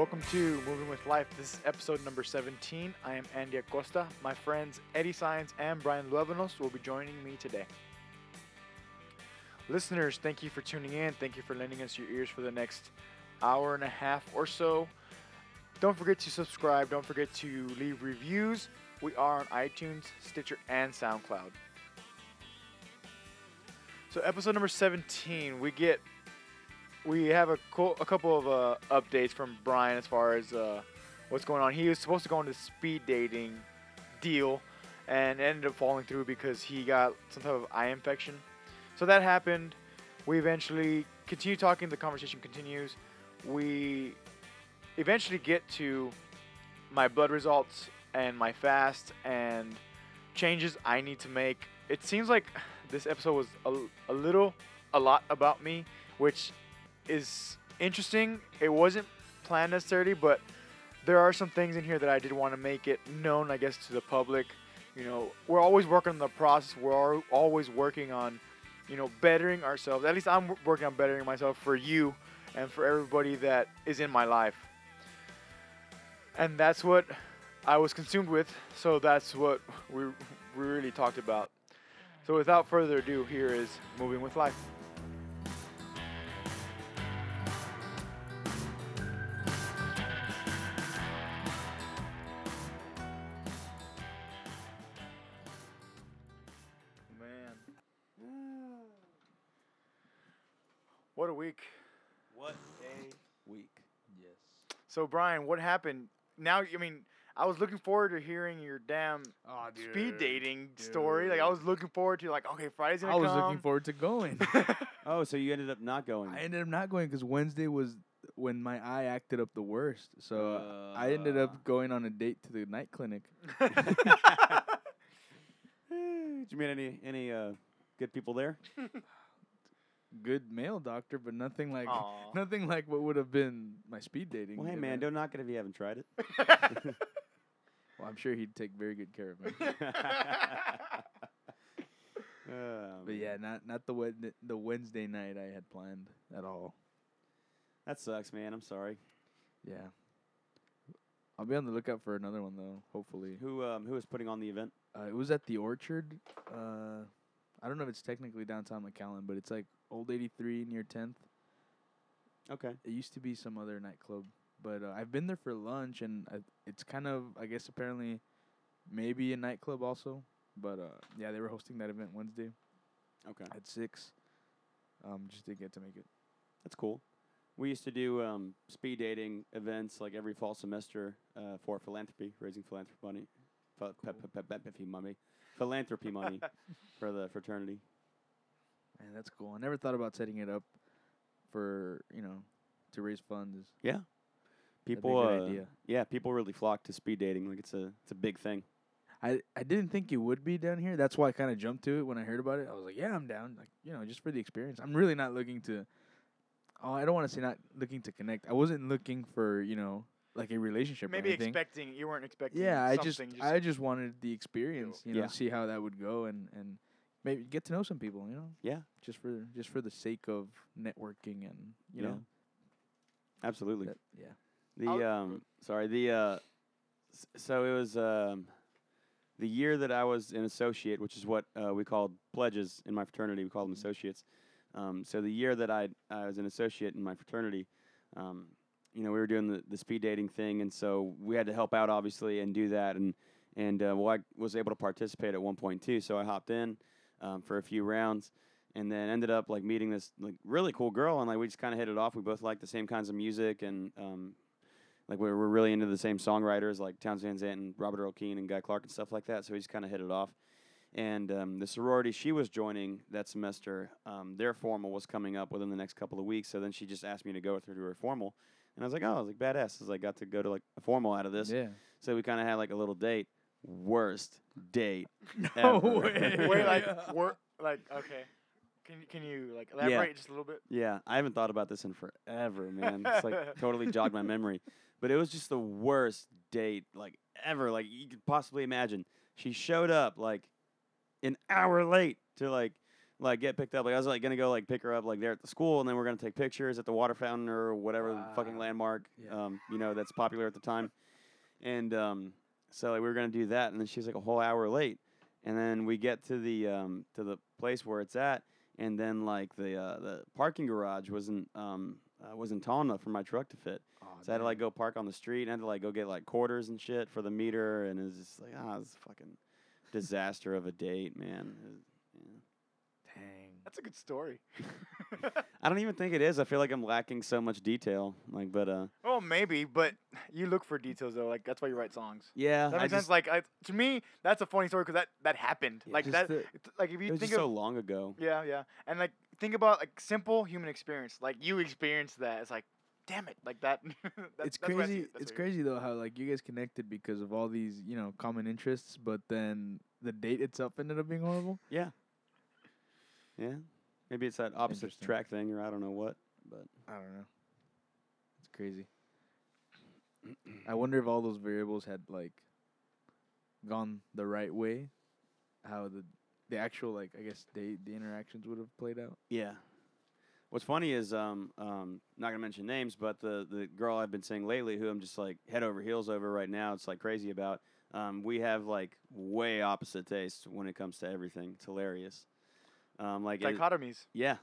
Welcome to Moving with Life. This is episode number 17. I am Andy Acosta. My friends Eddie Science and Brian Luevanos will be joining me today. Listeners, thank you for tuning in. Thank you for lending us your ears for the next hour and a half or so. Don't forget to subscribe. Don't forget to leave reviews. We are on iTunes, Stitcher, and SoundCloud. So, episode number 17, we get we have a, co- a couple of uh, updates from Brian as far as uh, what's going on. He was supposed to go on speed dating deal and ended up falling through because he got some type of eye infection. So that happened. We eventually continue talking. The conversation continues. We eventually get to my blood results and my fast and changes I need to make. It seems like this episode was a, a little, a lot about me, which is interesting. It wasn't planned necessarily, but there are some things in here that I did want to make it known, I guess, to the public. You know, we're always working on the process. We're always working on, you know, bettering ourselves. At least I'm working on bettering myself for you and for everybody that is in my life. And that's what I was consumed with. So that's what we, we really talked about. So without further ado, here is Moving with Life. So Brian, what happened? Now, I mean, I was looking forward to hearing your damn Oh, speed dating story. Like I was looking forward to like, okay, Friday's gonna I was come. looking forward to going. Oh, so you ended up not going. I ended up not going because Wednesday was when my eye acted up the worst. So uh, I ended Uh. up going on a date to the night clinic. Did you meet any any uh, good people there? Good male doctor, but nothing like Aw. nothing like what would have been my speed dating. Well, hey man, event. don't knock it if you haven't tried it. Well, I'm sure he'd take very good care of me. Oh, but man. yeah, not not the Wed- the Wednesday night I had planned at all. that sucks, man. I'm sorry. Yeah. I'll be on the lookout for another one though. Hopefully. Who um who was putting on the event? Uh, it was at the Orchard. Uh, I don't know if it's technically downtown McAllen, but it's like Old 83 near 10th. Okay. It used to be some other nightclub, but uh, I've been there for lunch, and I, it's kind of, I guess, apparently, maybe a nightclub also. But uh, yeah, they were hosting that event Wednesday Okay. at six. Um, just didn't get to make it. That's cool. We used to do um, speed dating events like every fall semester uh, for philanthropy, raising philanthropy money, pe- pe- pe- pe- money, philanthropy money for the fraternity. Man, that's cool. I never thought about setting it up for you know to raise funds. Yeah. That'd be a People, good uh, idea. yeah, people really flock to speed dating. Like it's a, it's a big thing. I I didn't think it would be down here. That's why I kind of jumped to it when I heard about it. I was like, yeah, I'm down. Like you know, just for the experience. I'm really not looking to. Oh, I don't want to say not looking to connect. I wasn't looking for you know like a relationship. Maybe or anything. expecting you weren't expecting. Yeah, I something, just, I just wanted the experience. You know, Yeah. see how that would go and and maybe get to know some people. You know, Yeah. just for just for the sake of networking and you Yeah. know Absolutely. that, yeah. The I'll- um, sorry, the uh, s- so it was um, the year that I was an associate, which is what uh, we called pledges in my fraternity. We called them associates. Um, so the year that I I was an associate in my fraternity, um, you know, we were doing the, the speed dating thing, and so we had to help out obviously and do that, and and uh, well, I was able to participate at one point too. So I hopped in um, for a few rounds. And then ended up like meeting this like really cool girl, and like we just kind of hit it off. We both liked the same kinds of music, and um, like we were really into the same songwriters like Townes Van Zandt and Robert Earl Keen and Guy Clark and stuff like that. So we just kind of hit it off. And um, the sorority she was joining that semester, um, their formal was coming up within the next couple of weeks. So then she just asked me to go with her to her formal, and I was like, oh, I was like badass. I was like, got to go to like a formal out of this. Yeah. So we kind of had like a little date. Worst date. No ever. way. Wait, like work, like okay. Can can you like elaborate just a little bit? Yeah, I haven't thought about this in forever, man. It's like totally jogged my memory. But it was just the worst date like ever. Like you could possibly imagine. She showed up like an hour late to like like get picked up. Like I was like gonna go like pick her up like there at the school, and then we're gonna take pictures at the water fountain or whatever fucking landmark, Yeah. um, you know, that's popular at the time. And um, so like we were gonna do that, and then she was like a whole hour late. And then we get to the um, to the place where it's at, and then like the uh, the parking garage wasn't um, uh, wasn't tall enough for my truck to fit. Oh, So I had to like go park on the street and I had to like go get like quarters and shit for the meter and it was just like ah, it's fucking disaster of a date, man. It was- yeah. Dang. That's a good story. I don't even think it is. I feel like I'm lacking so much detail. Like, but uh, well, maybe, but you look for details though. Like that's why you write songs. yeah, That I makes just, sense. Like I, to me, that's a funny story because that that happened. Yeah, like just that. the- it's- like if it you was think just of so long ago. yeah, yeah, and like think about like simple human experience. Like you experienced that. It's like, damn it, like that. that it's that's what I see crazy. it. That's It's what I hear. crazy though how like you guys connected because of all these you know common interests, but then the date itself ended up being horrible. Yeah, yeah. Maybe it's that opposite Interesting. track thing, or I don't know what. But I don't know. It's crazy. I wonder if all those variables had like gone the right way, how the the actual like I guess the the interactions would have played out. Yeah. What's funny is um um not gonna mention names, but the the girl I've been seeing lately, who I'm just like head over heels over right now, it's like crazy about. Um, we have like way opposite tastes when it comes to everything. It's hilarious. Um, like it- dichotomies. yeah,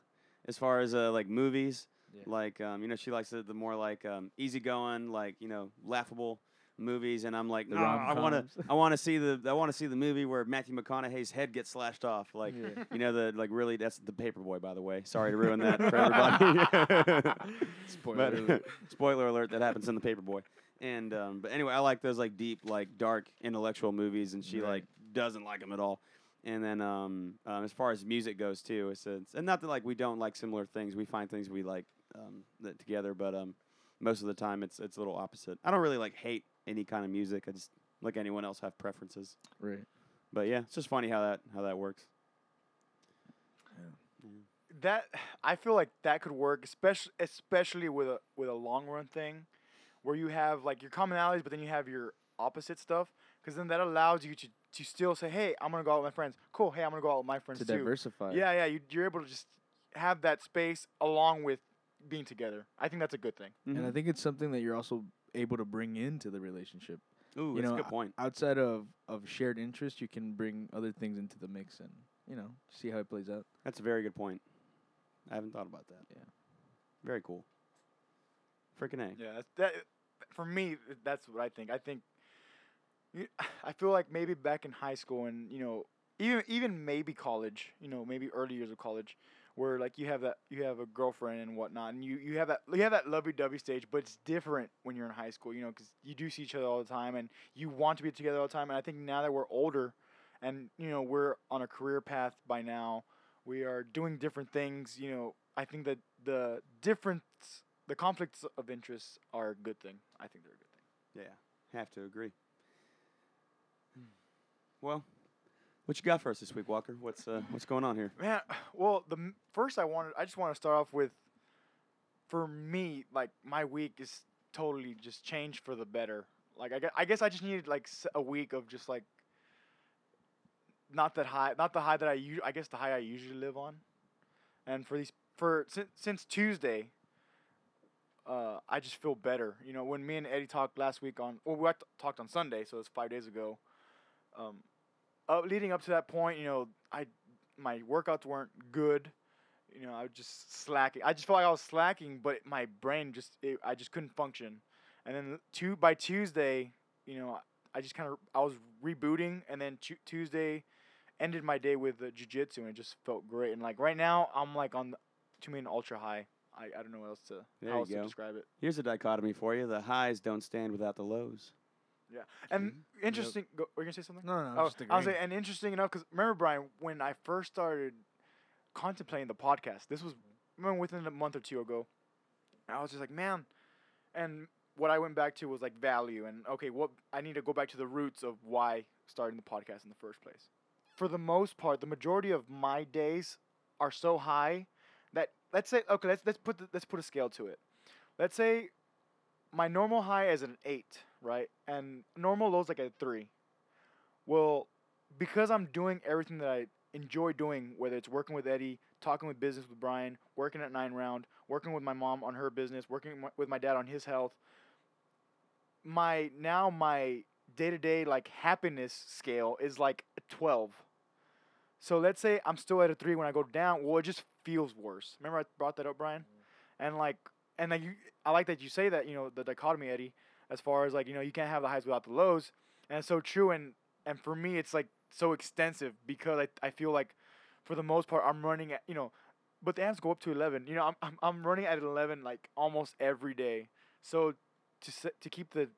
as far as uh, like movies, Yeah. like um, you know, she likes the, the more like um, easygoing, like you know, laughable movies, and I'm like, The no, I want to. I want to see the, I want to see the movie where Matthew McConaughey's head gets slashed off, like Yeah. you know, the like really, that's the Paperboy, by the way. Sorry to ruin that for everybody. Spoiler But- alert. spoiler alert, that happens in the Paperboy. And um, but anyway, I like those like deep, like dark, intellectual movies, and she Right. like doesn't like them at all. And then um, um, as far as music goes too, it's, it's and not that like we don't like similar things. We find things we like um, that together, but um, most of the time it's it's a little opposite. I don't really like hate any kind of music. I just like anyone else have preferences. Right. But yeah, it's just funny how that how that works. that I feel like that could work, especially especially with a with a long run thing, where you have like your commonalities, but then you have your opposite stuff, because then that allows you to to still say, hey, I'm gonna go out with my friends. Cool. Hey, I'm gonna go out with my friends To too. diversify. Yeah, yeah. You, you're able to just have that space along with being together. I think that's a good thing. And I Mhm. think it's something that you're also able to bring into the relationship. Ooh, you that's know, a good point. Outside of of shared interest, you can bring other things into the mix and you know see how it plays out. That's a very good point. I haven't thought about that. Yeah. Very cool. Freaking A. Yeah, that for me, that's what I think. I think you- I feel like maybe back in high school and you know even even maybe college, you know, maybe early years of college, where like you have that you have a girlfriend and whatnot, and you you have that you have that lovey-dovey stage, but it's different when you're in high school, you know, because you do see each other all the time and you want to be together all the time. And I think now that we're older, and you know we're on a career path by now, we are doing different things. You know, I think that the difference, the conflicts of interest are a good thing. I think they're a good thing. Yeah, have to agree. Well, what you got for us this week, Walker? What's uh, what's going on here? Man, well, the first I wanted, I just want to start off with, for me, like my week is totally just changed for the better. Like I, gue- I guess I just needed like a week of just like, not that high, not the high that I I guess the high I usually live on, and for these, for since since Tuesday. Uh, I just feel better. You know, when me and Eddie talked last week on, well, we talked on Sunday, so it's five days ago. Um, uh, leading up to that point, you know, I my workouts weren't good. You know, I was just slacking. I just felt like I was slacking, but my brain just it, I just couldn't function. And then two by Tuesday, you know, I just kind of I was rebooting, and then tu- Tuesday ended my day with uh, jujitsu, and it just felt great. And like right now, I'm like on the- to me an ultra high. I, I don't know what else to There how else to describe it. Here's a dichotomy for you: the highs don't stand without the lows. Yeah, and Mhm. interesting. Go, were you gonna say something? No, no, Oh, just I was saying, and interesting enough, because remember, Brian, when I first started contemplating the podcast, this was remember within a month or two ago. I was just like, man, and what I went back to was like value, and okay, what I need to go back to the roots of why starting the podcast in the first place. For the most part, the majority of my days are so high that let's say okay, let's let's put the, let's put a scale to it. Let's say my normal high is an eight, right? And normal low is like a three. Well, because I'm doing everything that I enjoy doing, whether it's working with Eddie, talking with business with Brian, working at Nine Round, working with my mom on her business, working with my dad on his health. My now my day to day like happiness scale is like a twelve. So let's say I'm still at a three when I go down. Well, it just feels worse. Remember I brought that up, Brian? Mm-hmm. And like, and like you, I like that you say that. You know, the dichotomy, Eddie, as far as like you know, you can't have the highs without the lows, and it's so true. And and for me, it's like so extensive because I I feel like, for the most part, I'm running at you know, but the amps go up to eleven. You know, I'm I'm, I'm running at eleven like almost every day. So to to keep the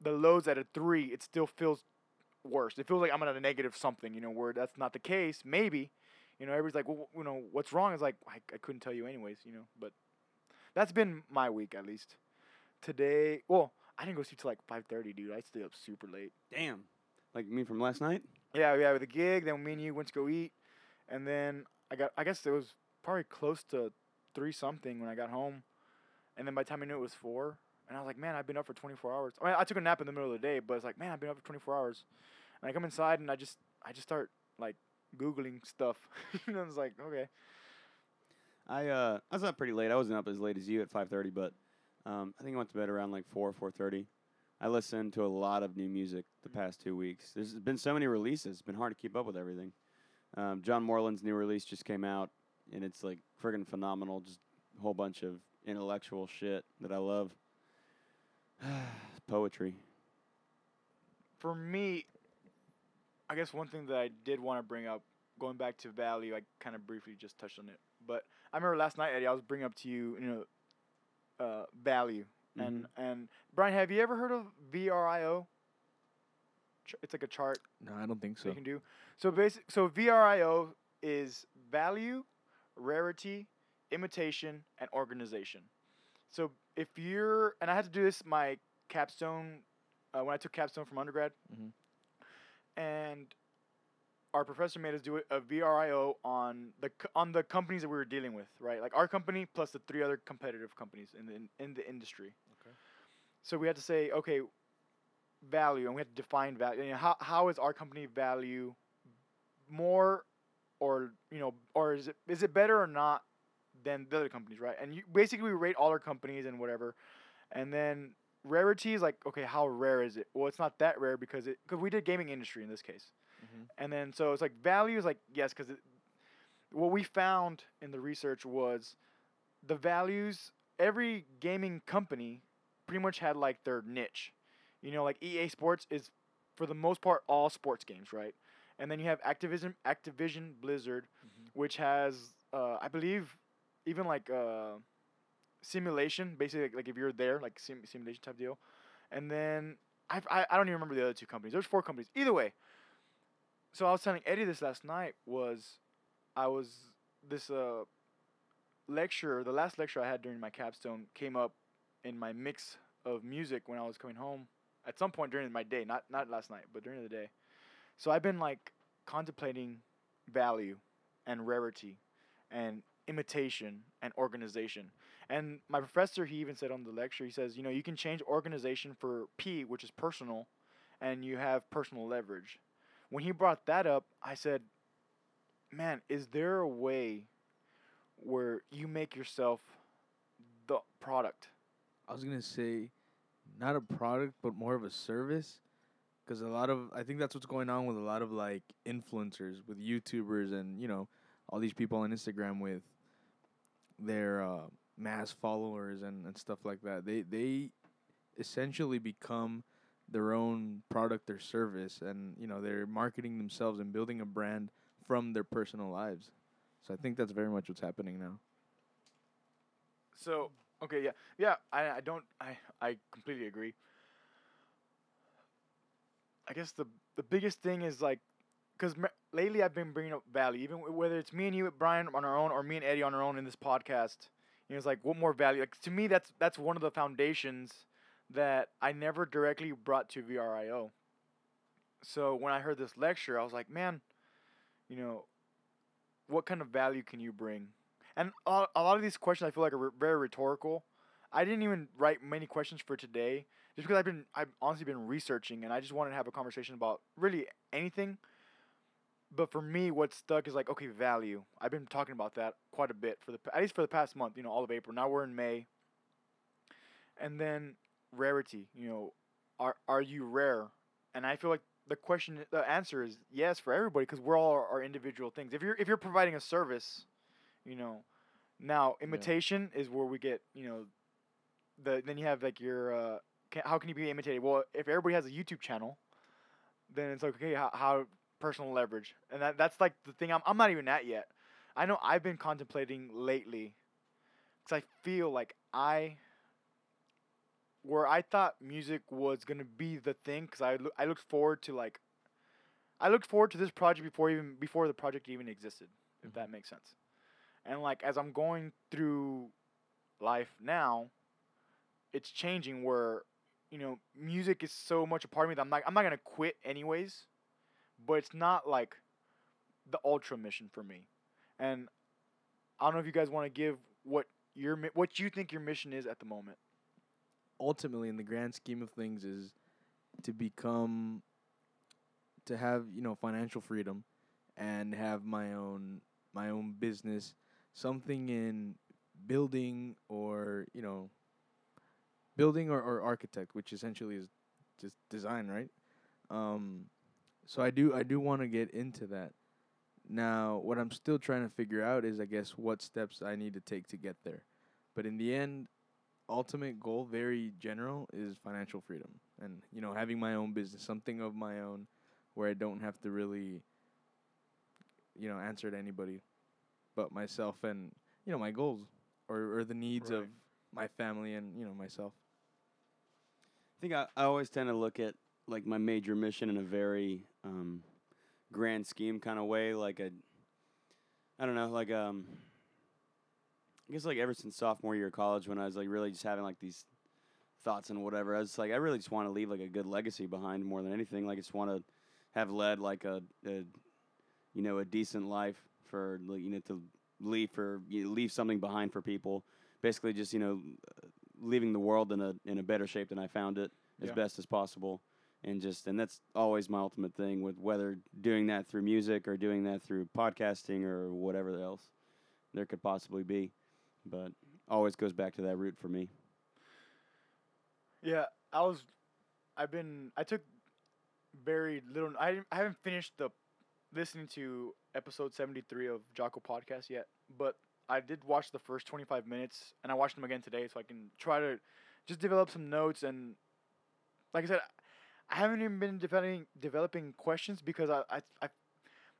the lows at a three, it still feels worse. It feels like I'm at a negative something. You know, where that's not the case. Maybe, you know, everybody's like, well, you know, what's wrong? It's like I, I couldn't tell you anyways. You know, but that's been my week at least. Today, well, I didn't go sleep till like five thirty, dude. I stayed up super late. Damn. Like me from last night? Yeah, yeah, with the gig. Then me and you went to go eat, and then I got. I guess it was probably close to three something when I got home, and then by the time I knew it was four, and I was like, man, I've been up for twenty four hours. I mean, I took a nap in the middle of the day, but it's like, man, I've been up for twenty four hours, and I come inside and I just, I just start like googling stuff, and I was like, okay. I uh I was up pretty late. I wasn't up as late as you at 5:30, but um, I think I went to bed around like 4 4:30. I listened to a lot of new music the past two weeks. There's been so many releases. It's been hard to keep up with everything. Um, John Moreland's new release just came out, and it's like friggin' phenomenal. Just a whole bunch of intellectual shit that I love. Poetry. for me, I guess one thing that I did want to bring up, going back to value, I kind of briefly just touched on it. But I remember last night, Eddie, I was bringing up to you, you know, uh, value, and and Brian, have you ever heard of VRIO? It's like a chart No, I don't think so. you can do. So basic, so VRIO is value, rarity, imitation, and organization. So if you're, and I had to do this my capstone uh, when I took capstone from undergrad, Mhm. and our professor made us do a VRIO on the on the companies that we were dealing with, right? Like our company plus the three other competitive companies in the in, in the industry. Okay. So we had to say, okay, value, and we had to define value. You know, how how is our company value more, or you know, or is it is it better or not than the other companies, right? And you basically we rate all our companies and whatever, and then rarity is like, okay, how rare is it? Well, it's not that rare because it because we did gaming industry in this case, Mhm. and then so it's like value is like yes because what we found in the research was the values every gaming company pretty much had like their niche. You know, like EA Sports is for the most part all sports games, right? And then you have Activision, Activision Blizzard, Mhm. which has uh, I believe even like uh, simulation, basically like, like if you're there, like sim- simulation type deal. And then I, I I don't even remember the other two companies. There's four companies. Either way. So I was telling Eddie this last night was I was this uh lecture, the last lecture I had during my capstone came up in my mix of music when I was coming home at some point during my day, not not last night, but during the day. So I've been like contemplating value and rarity and imitation and organization. And my professor he even said on the lecture he says, you know, you can change organization for P, which is personal, and you have personal leverage. When he brought that up, I said, "Man, is there a way where you make yourself the product?" I was gonna say, not a product, but more of a service, because a lot of I think that's what's going on with a lot of like influencers, with YouTubers, and you know, all these people on Instagram with their uh, mass followers and, and stuff like that. They they essentially become their own product or service, and you know, they're marketing themselves and building a brand from their personal lives. So I think that's very much what's happening now. So okay, yeah, yeah. I I don't I I completely agree. I guess the the biggest thing is like, cause m- lately I've been bringing up value, even whether it's me and you, Brian, on our own, or me and Eddie on our own in this podcast. You know, it's like what more value? Like to me, that's that's one of the foundations that I never directly brought to VRIO. So when I heard this lecture, I was like, man, you know, what kind of value can you bring? And a lot, of these questions I feel like are very rhetorical. I didn't even write many questions for today, just because I've been I've honestly been researching and I just wanted to have a conversation about really anything. but for me, what stuck is like okay, value. I've been talking about that quite a bit for the at least for the past month. You know, all of April. Now we're in May. And then rarity. You know, are are you rare? And I feel like the question, the answer is yes for everybody because we're all our, our individual things. If you're if you're providing a service, you know, now imitation is where we get you know, the then you have like your uh, can, how can you be imitated? Well, if everybody has a YouTube channel, then it's like okay, how, how personal leverage, and that that's like the thing I'm I'm not even at yet. I know I've been contemplating lately, because I feel like I where I thought music was gonna be the thing because I loo- I looked forward to like I looked forward to this project before even before the project even existed, if mm-hmm. that makes sense. And like as I'm going through life now, it's changing where you know music is so much a part of me that I'm not I'm not gonna quit anyways, but it's not like the ultra mission for me. And I don't know if you guys want to give what your what you think your mission is at the moment. Ultimately in the grand scheme of things is to become to have you know financial freedom and have my own my own business. Something in building or you know building or, or architect which essentially is just design right? Um so i do i do want to get into that. Now what i'm still trying to figure out is i guess what steps i need to take to get there. But in the end ultimate goal, very general, is financial freedom, and you know having my own business, something of my own, where I don't have to really, you know, answer to anybody, but myself and you know my goals or or the needs of my family and you know myself. I think I, I always tend to look at like my major mission in a very um, grand scheme kind of way, like a, I don't know, like um, I guess like ever since sophomore year of college when I was like really just having like these thoughts and whatever, I was like I really just want to leave like a good legacy behind more than anything. Like I just want to have led like a, a, you know, a decent life for like, you know to leave for you know, leave something behind for people. Basically, just you know, leaving the world in a in a better shape than I found it as Yeah. best as possible. And just and that's always my ultimate thing with whether doing that through music or doing that through podcasting or whatever else there could possibly be. But always goes back to that root for me. Yeah, I was. I've been. I took very little. I I haven't finished the listening to episode seventy three of Jocko podcast yet, but I did watch the first twenty five minutes, and I watched them again today, so I can try to just develop some notes and, like I said, I haven't even been developing developing questions because I I, I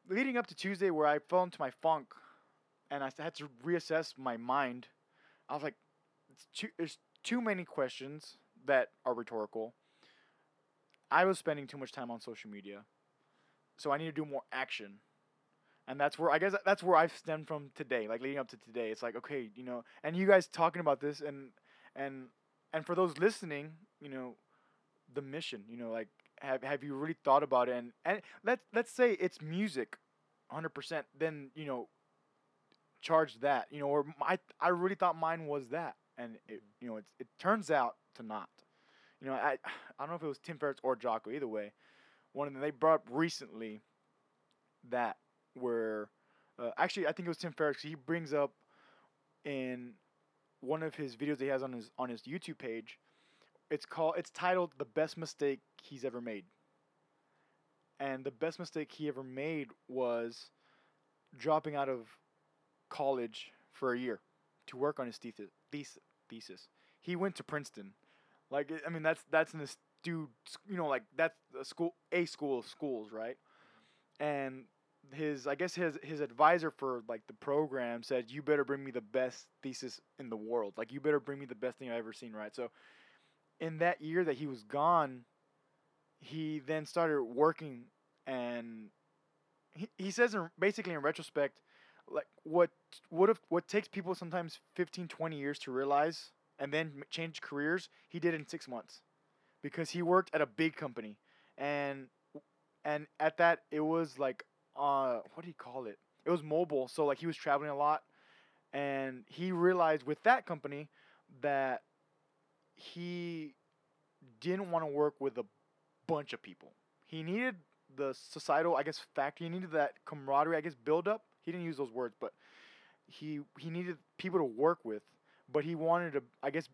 leading up to Tuesday where I fell into my funk, and I had to reassess my mind. I was like, it's too, there's too many questions that are rhetorical. I was spending too much time on social media, so I need to do more action, and that's where I guess that's where I've stemmed from today. Like leading up to today, it's like okay, you know, and you guys talking about this, and and and for those listening, you know, the mission, you know, like have have you really thought about it? And and let's let's say it's music, hundred percent. Then you know, charge that, you know, or I I really thought mine was that, and it you know it it turns out to not. You know, I I don't know if it was Tim Ferriss or Jocko. Either way, one of them they brought up recently that where uh, actually I think it was Tim Ferriss. He brings up in one of his videos he has on his on his YouTube page. It's called it's titled "The Best Mistake He's Ever Made." And the best mistake he ever made was dropping out of college for a year to work on his thesis. Thesis. He went to Princeton. Like I mean, that's that's an astute, you know, like that's a school, a school of schools, right? And his, I guess his his advisor for like the program said, "You better bring me the best thesis in the world. Like you better bring me the best thing I've ever seen." Right. So, in that year that he was gone, he then started working, and he he says in, basically in retrospect, like what what if what takes people sometimes 15, 20 years to realize and then change careers, he did in six months, because he worked at a big company, and and at that it was like uh what do you call it? It was mobile, so like he was traveling a lot, and he realized with that company that he didn't want to work with a bunch of people. He needed the societal, I guess, factor. He needed that camaraderie, I guess, build up. He didn't use those words, but he he needed people to work with. But he wanted to, I guess,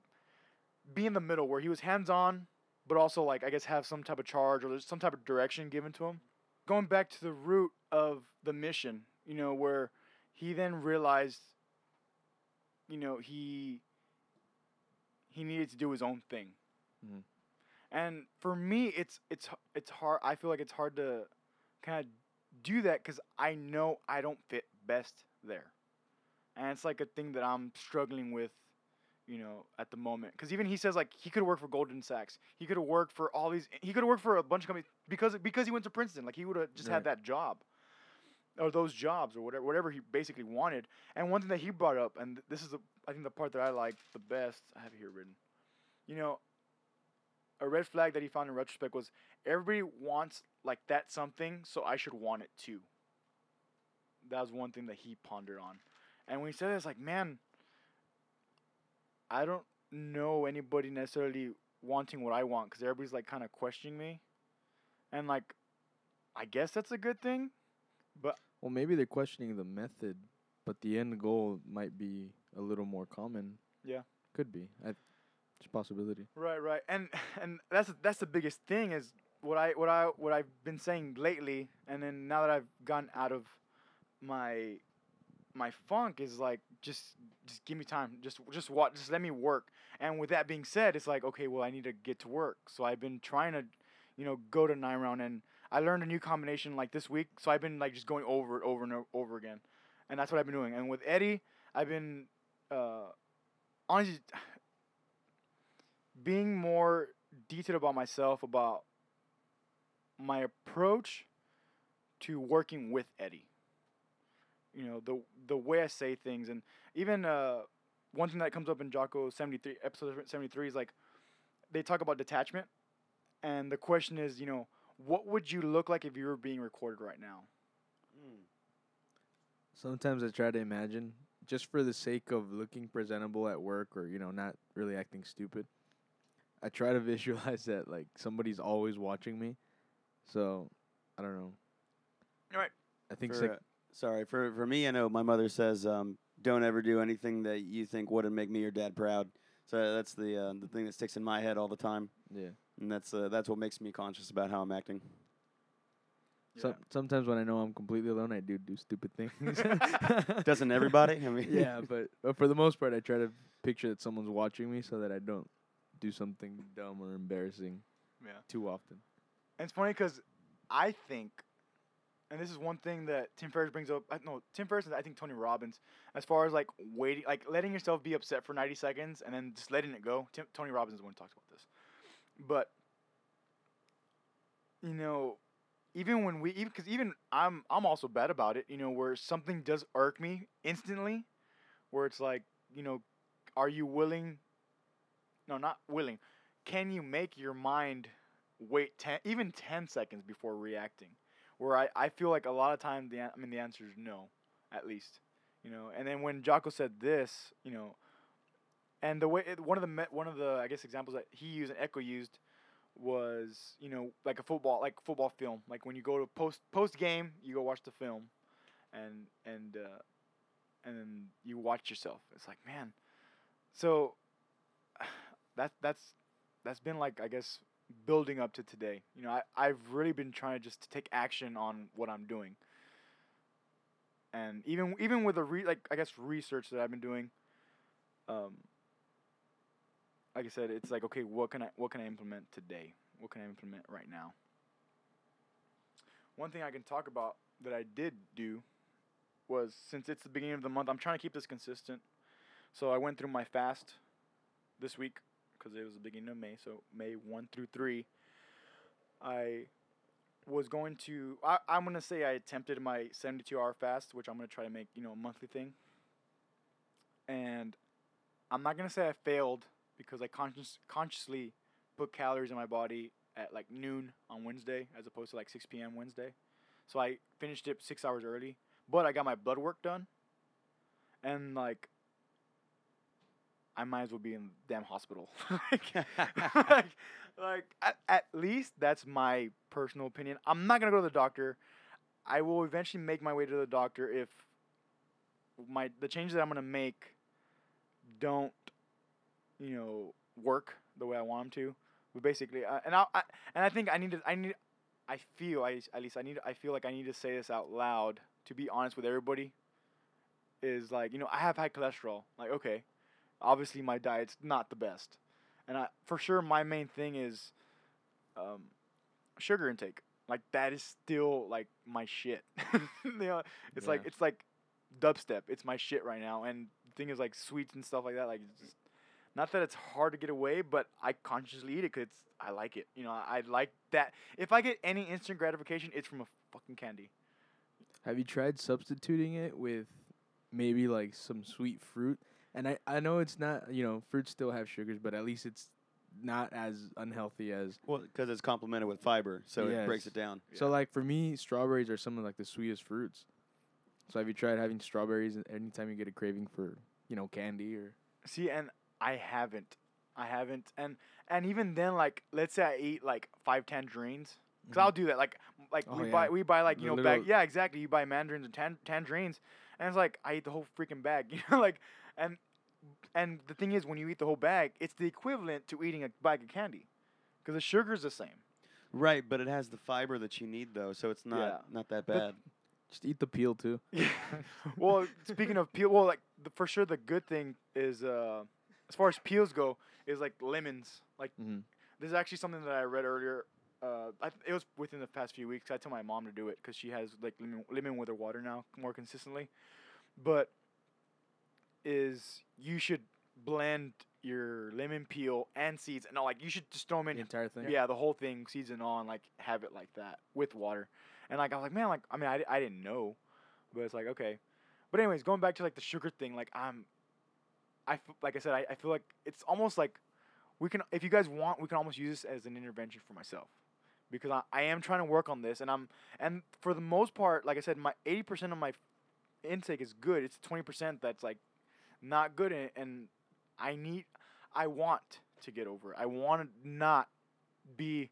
be in the middle where he was hands on, but also like I guess have some type of charge or there's some type of direction given to him. Going back to the root of the mission, you know, where he then realized, you know, he he needed to do his own thing. Mhm. And for me, it's it's it's hard. I feel like it's hard to kind of do that because I know I don't fit best there, and it's like a thing that I'm struggling with, you know, at the moment. Because even he says like he could work for Goldman Sachs, he could have worked for all these, he could have worked for a bunch of companies because because he went to Princeton. Like he would have just Right. had that job, or those jobs or whatever whatever he basically wanted. And one thing that he brought up, and this is the I think the part that I like the best. I have it here written. You know, a red flag that he found in retrospect was everybody wants like that something, so I should want it too. That was one thing that he pondered on. And when he said it, it's like, man, I don't know anybody necessarily wanting what I want because everybody's like kind of questioning me. And like, I guess that's a good thing. But Well, maybe they're questioning the method, but the end goal might be a little more common. Yeah. Could be. I, it's a possibility. Right, right, and and that's that's the biggest thing is what I what I what I've been saying lately, and then now that I've gotten out of my my funk is like just just give me time, just just watch, just let me work. And with that being said, it's like okay, well I need to get to work, so I've been trying to, you know, go to nine round, and I learned a new combination like this week, so I've been like just going over it over and over again, and that's what I've been doing. And with Eddie, I've been uh, honestly being more detailed about myself about my approach to working with Eddie. You know, the the way I say things and even uh one thing that comes up in Jocko 73 episode 73 is like they talk about detachment and the question is, you know, what would you look like if you were being recorded right now? Sometimes I try to imagine, just for the sake of looking presentable at work or, you know, not really acting stupid. I try to visualize that like somebody's always watching me. So, I don't know. Right. I think For, sec- uh, sorry for for me, I know my mother says, um, "Don't ever do anything that you think wouldn't make me or dad proud." So that's the uh, the thing that sticks in my head all the time, yeah. and that's uh, that's what makes me conscious about how I'm acting. Some, sometimes when I know I'm completely alone, I do do stupid things. Doesn't everybody? I mean, yeah, but, but for the most part, I try to picture that someone's watching me so that I don't do something dumb or embarrassing Yeah. too often. And it's funny because I think, and this is one thing that Tim Ferriss brings up. I, no, Tim Ferriss and I think Tony Robbins, as far as like waiting, like letting yourself be upset for 90 seconds and then just letting it go. Tim, Tony Robbins is the one who talks about this. But, you know, even when we, even because even I'm, I'm also bad about it. You know, where something does irk me instantly, where it's like, you know, are you willing? No, not willing. Can you make your mind wait 10 even 10 seconds before reacting? Where I, I feel like a lot of time the I mean the answer is no at least you know? And then when Jocko said this you know and the way it, one of the one of the I guess examples that he used and Echo used was you know like a football like football film. Like when you go to post post game you go watch the film and and uh, and then you watch yourself. It's like man. So that that's that's been like I guess building up to today. You know, I, I've really been trying to just take action on what I'm doing. And even even with the re, like I guess research that I've been doing, um, like I said, it's like okay, what can I what can I implement today? What can I implement right now? One thing I can talk about that I did do was since it's the beginning of the month, I'm trying to keep this consistent. So I went through my fast this week because it was the beginning of May, so May 1 through 3. I was going to, I, I'm going to say I attempted my 72 hour fast, which I'm going to try to make, you know, a monthly thing. And I'm not going to say I failed because I conscious, consciously put calories in my body at like noon on Wednesday as opposed to like 6 p.m. Wednesday. So I finished it six hours early, but I got my blood work done. And like, I might as well be in the damn hospital. like, like, like at, at least that's my personal opinion. I'm not gonna go to the doctor. I will eventually make my way to the doctor if my the changes that I'm gonna make don't, you know, work the way I want them to. But basically, uh, and I, I and I think I need to I need I feel I at least I need I feel like I need to say this out loud to be honest with everybody. Is like you know I have high cholesterol. Like okay, obviously my diet's not the best, and I for sure my main thing is, um, sugar intake. Like that is still like my shit. you know, it's like it's like dubstep. It's my shit right now. And the thing is like sweets and stuff like that. Like just not that it's hard to get away, but I consciously eat it because I like it. You know, I, I like that. If I get any instant gratification, it's from a fucking candy. Have you tried substituting it with maybe like some sweet fruit? And I, I know it's not, you know, fruits still have sugars, but at least it's not as unhealthy as. Well, because it's complemented with fiber, so it breaks it down. So, like, for me, strawberries are some of like the sweetest fruits. So, have you tried having strawberries anytime you get a craving for, you know, candy or. See, and I haven't. I haven't. And and even then, like, let's say I eat like five tangerines. because I'll mm-hmm. do that. Like, like Oh, we yeah. buy we buy like you The know bag. Yeah, exactly. You buy mandarins and tan- tangerines, and it's like I eat the whole freaking bag. You know, like, and and the thing is, when you eat the whole bag, it's the equivalent to eating a bag of candy, because the sugar's the same. Right, but it has the fiber that you need though, so it's not Yeah. not that But- bad. Just eat the peel too. Yeah. well, speaking of peel, well, like the, for sure, the good thing is, uh, as far as peels go, is like lemons. Like Mm-hmm. this is actually something that I read earlier. Uh, I, it was within the past few weeks. I told my mom to do it because she has like lemon, lemon with her water now more consistently. But is you should blend your lemon peel and seeds and all like you should just throw them in The entire thing. yeah, the whole thing, seeds and all, and like have it like that with water. And like I was like, man, like I mean, I, I didn't know, but it's like okay. But anyways, going back to like the sugar thing, like I'm, I f- like I said, I, I feel like it's almost like we can, if you guys want, we can almost use this as an intervention for myself, because I, I am trying to work on this, and I'm and for the most part, like I said, my eighty percent of my intake is good. It's twenty percent that's like not good, and, and I need, I want to get over. it. I want to not be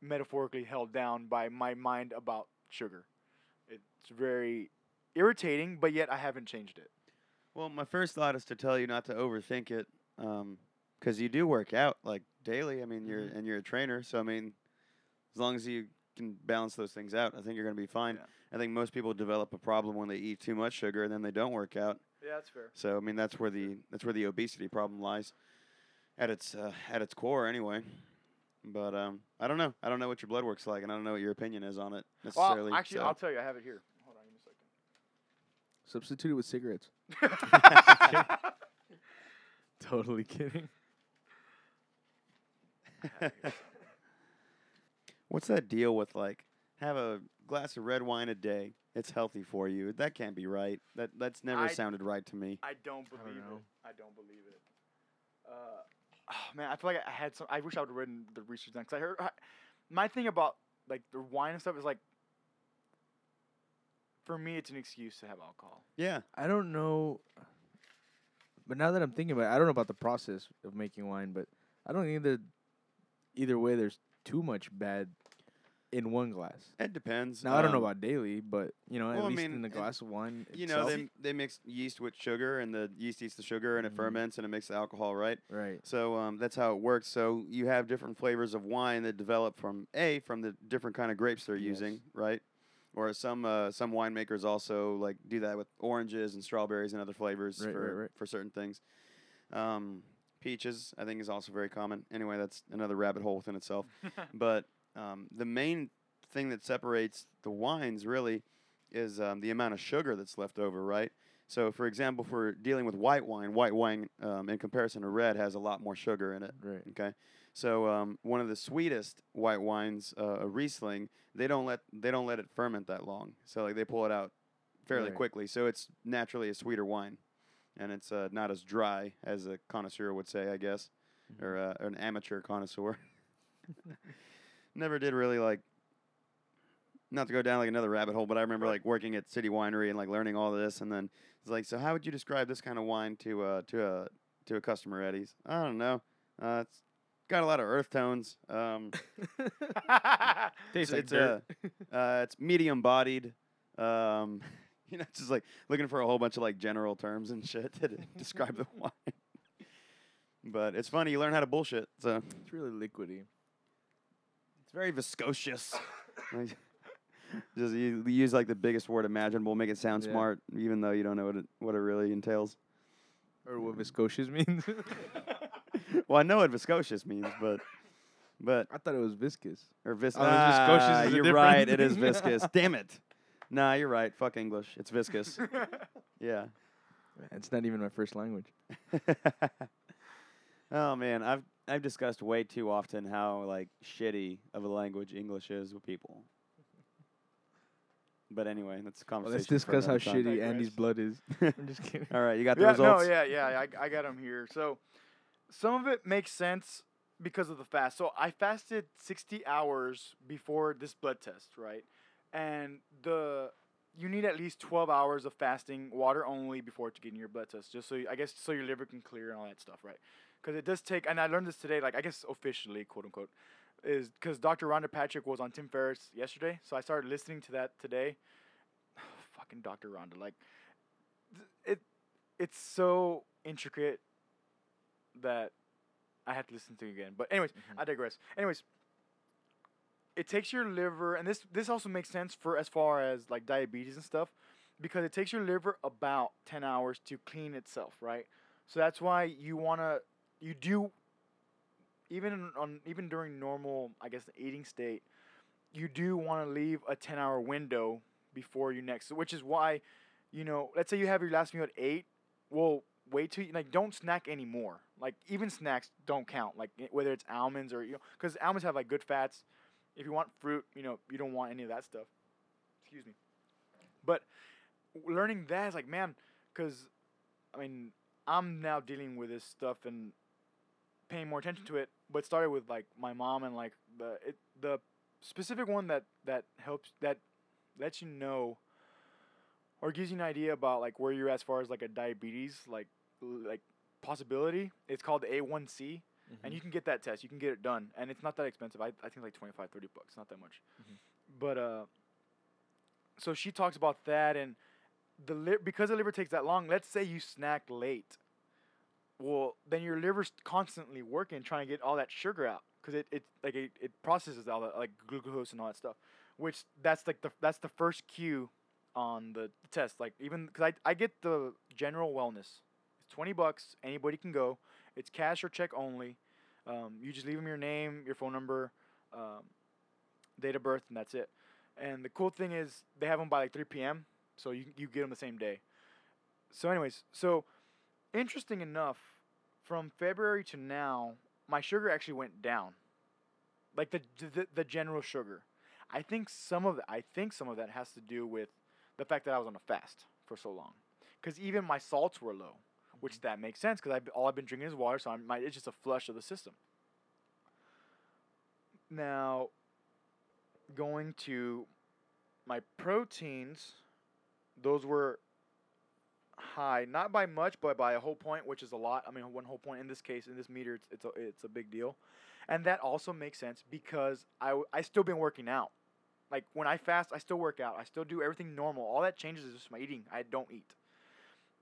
metaphorically held down by my mind about sugar. It's very irritating, but yet I haven't changed it. Well, my first thought is to tell you not to overthink it, because you do work out like daily. I mean, you're Mhm. and you're a trainer, so I mean, as long as you can balance those things out, I think you're going to be fine. Yeah. I think most people develop a problem when they eat too much sugar and then they don't work out. Yeah, that's fair. So I mean, that's where the that's where the obesity problem lies, at its uh, at its core, anyway. But um, I don't know. I don't know what your blood work's like, and I don't know what your opinion is on it necessarily. Well, actually, so- I'll tell you. I have it here. Hold on, give Substitute it with cigarettes. me a second. Totally kidding. What's that deal with like have a glass of red wine a day? It's healthy for you. That can't be right. That that's never I- sounded right to me. I don't I don't believe know. it. I don't believe it. Uh, oh, man, I feel like I had some. I wish I would have written the research done because I heard I, my thing about like the wine and stuff is like. For me, it's an excuse to have alcohol. Yeah. I don't know. But now that I'm thinking about it, I don't know about the process of making wine, but I don't think that either way there's too much bad in one glass. It depends. Now I don't know Um, about daily, but you know, at well, I least mean, in the it- glass of wine, You know, itself- they they mix yeast with sugar, and the yeast eats the sugar, and it Mhm. ferments, and it makes the alcohol, right? right? So um, that's how it works. So you have different flavors of wine that develop from a from the different kind of grapes they're Yes. using, right? Or some uh, some winemakers also like do that with oranges and strawberries and other flavors Right, for right, right. for certain things. Um, peaches, I think, is also very common. Anyway, that's another rabbit hole within itself. but um, the main thing that separates the wines really is um, the amount of sugar that's left over, right? So, for example, if we're dealing with white wine, white wine um, in comparison to red has a lot more sugar in it. Right. Okay, so um, one of the sweetest white wines, uh, a Riesling, they don't let they don't let it ferment that long. So like they pull it out fairly Right. quickly. So it's naturally a sweeter wine, and it's uh, not as dry as a connoisseur would say, I guess, or uh, an amateur connoisseur. Never did really like. Not to go down like another rabbit hole, but I remember like working at City Winery and like learning all this, and then it's like, so how would you describe this kind of wine to uh to a to a customer, Eddie's? I don't know. Uh, it's got a lot of earth tones. Um, Tastes it's, like it's, dirt. uh, uh, it's medium bodied. Um, you know, just like looking for a whole bunch of like general terms and shit to describe the wine. But it's funny. You learn how to bullshit. So It's really liquidy. It's very viscosious. Like, just you you use like the biggest word imaginable, make it sound Yeah. smart, even though you don't know what it what it really entails. Or what viscosious means. well, I know what viscosious means, but but I thought it was viscous. or vis- Oh, it's ah, is you're different right. It is viscous. Damn it. Nah, you're right. Fuck English. It's viscous. yeah. It's not even my first language. oh man, I've I've discussed way too often how like shitty of a language English is with people. But anyway, that's a Well, conversation. let's for discuss how time. shitty Digress. Andy's blood is. I'm just kidding. All right, you got the yeah, results. no, yeah, yeah, I, I got them here. So, some of it makes sense because of the fast. So, I fasted 60 hours before this blood test, right? And the you need at least 12 hours of fasting, water only, before to getting your blood test, just so you, I guess so your liver can clear and all that stuff, right? Because it does take, and I learned this today, like I guess officially, quote unquote, is because Dr. Rhonda Patrick was on Tim Ferriss yesterday, so I started listening to that today. Fucking Dr. Rhonda, like it it's so intricate that I had to listen to it again. But anyways, mm-hmm. I digress. Anyways, it takes your liver, and this this also makes sense for as far as like diabetes and stuff, because it takes your liver about ten hours to clean itself, right? So that's why you wanna you do even on even during normal, I guess, eating state, you do want to leave a ten hour window before your next, which is why, you know, let's say you have your last meal at eight. Well, wait till you, like don't snack anymore. Like even snacks don't count. Like whether it's almonds or you know, because almonds have like good fats. If you want fruit, you know, you don't want any of that stuff. Excuse me. But learning that is like man, because I mean I'm now dealing with this stuff and paying more attention to it. But started with like my mom and like the it the specific one that that helps that lets you know or gives you an idea about like where you're as far as like a diabetes like like possibility. It's called the A1C, and you can get that test. You can get it done, and it's not that expensive. I, I think like 25, 30 bucks, not that much. Mhm. But uh, so she talks about that, and the li- because the liver takes that long. Let's say you snack late. Well, then your liver's constantly working trying to get all that sugar out because it, it like it, it processes all that like glucose and all that stuff. Which that's like the that's the first cue on the test. Like even because I I get the general wellness. It's twenty bucks. Anybody can go. It's cash or check only. Um, you just leave them your name, your phone number, um, date of birth, and that's it. And the cool thing is they have them by like 3 p.m. So you you get them the same day. So anyways, so interesting enough, from February to now, my sugar actually went down. Like the the, the general sugar. I think some of that, I think some of that has to do with the fact that I was on a fast for so long. Because even my salts were low, which mm-hmm. that makes sense because I all I've been drinking is water, so I'm, my, it's just a flush of the system. Now, going to my proteins, those were high, not by much, but by a whole point, which is a lot. I mean, one whole point in this case, in this meter, it's it's a, it's a big deal, and that also makes sense because I I still been working out. Like when I fast, I still work out. I still do everything normal. All that changes is just my eating. I don't eat.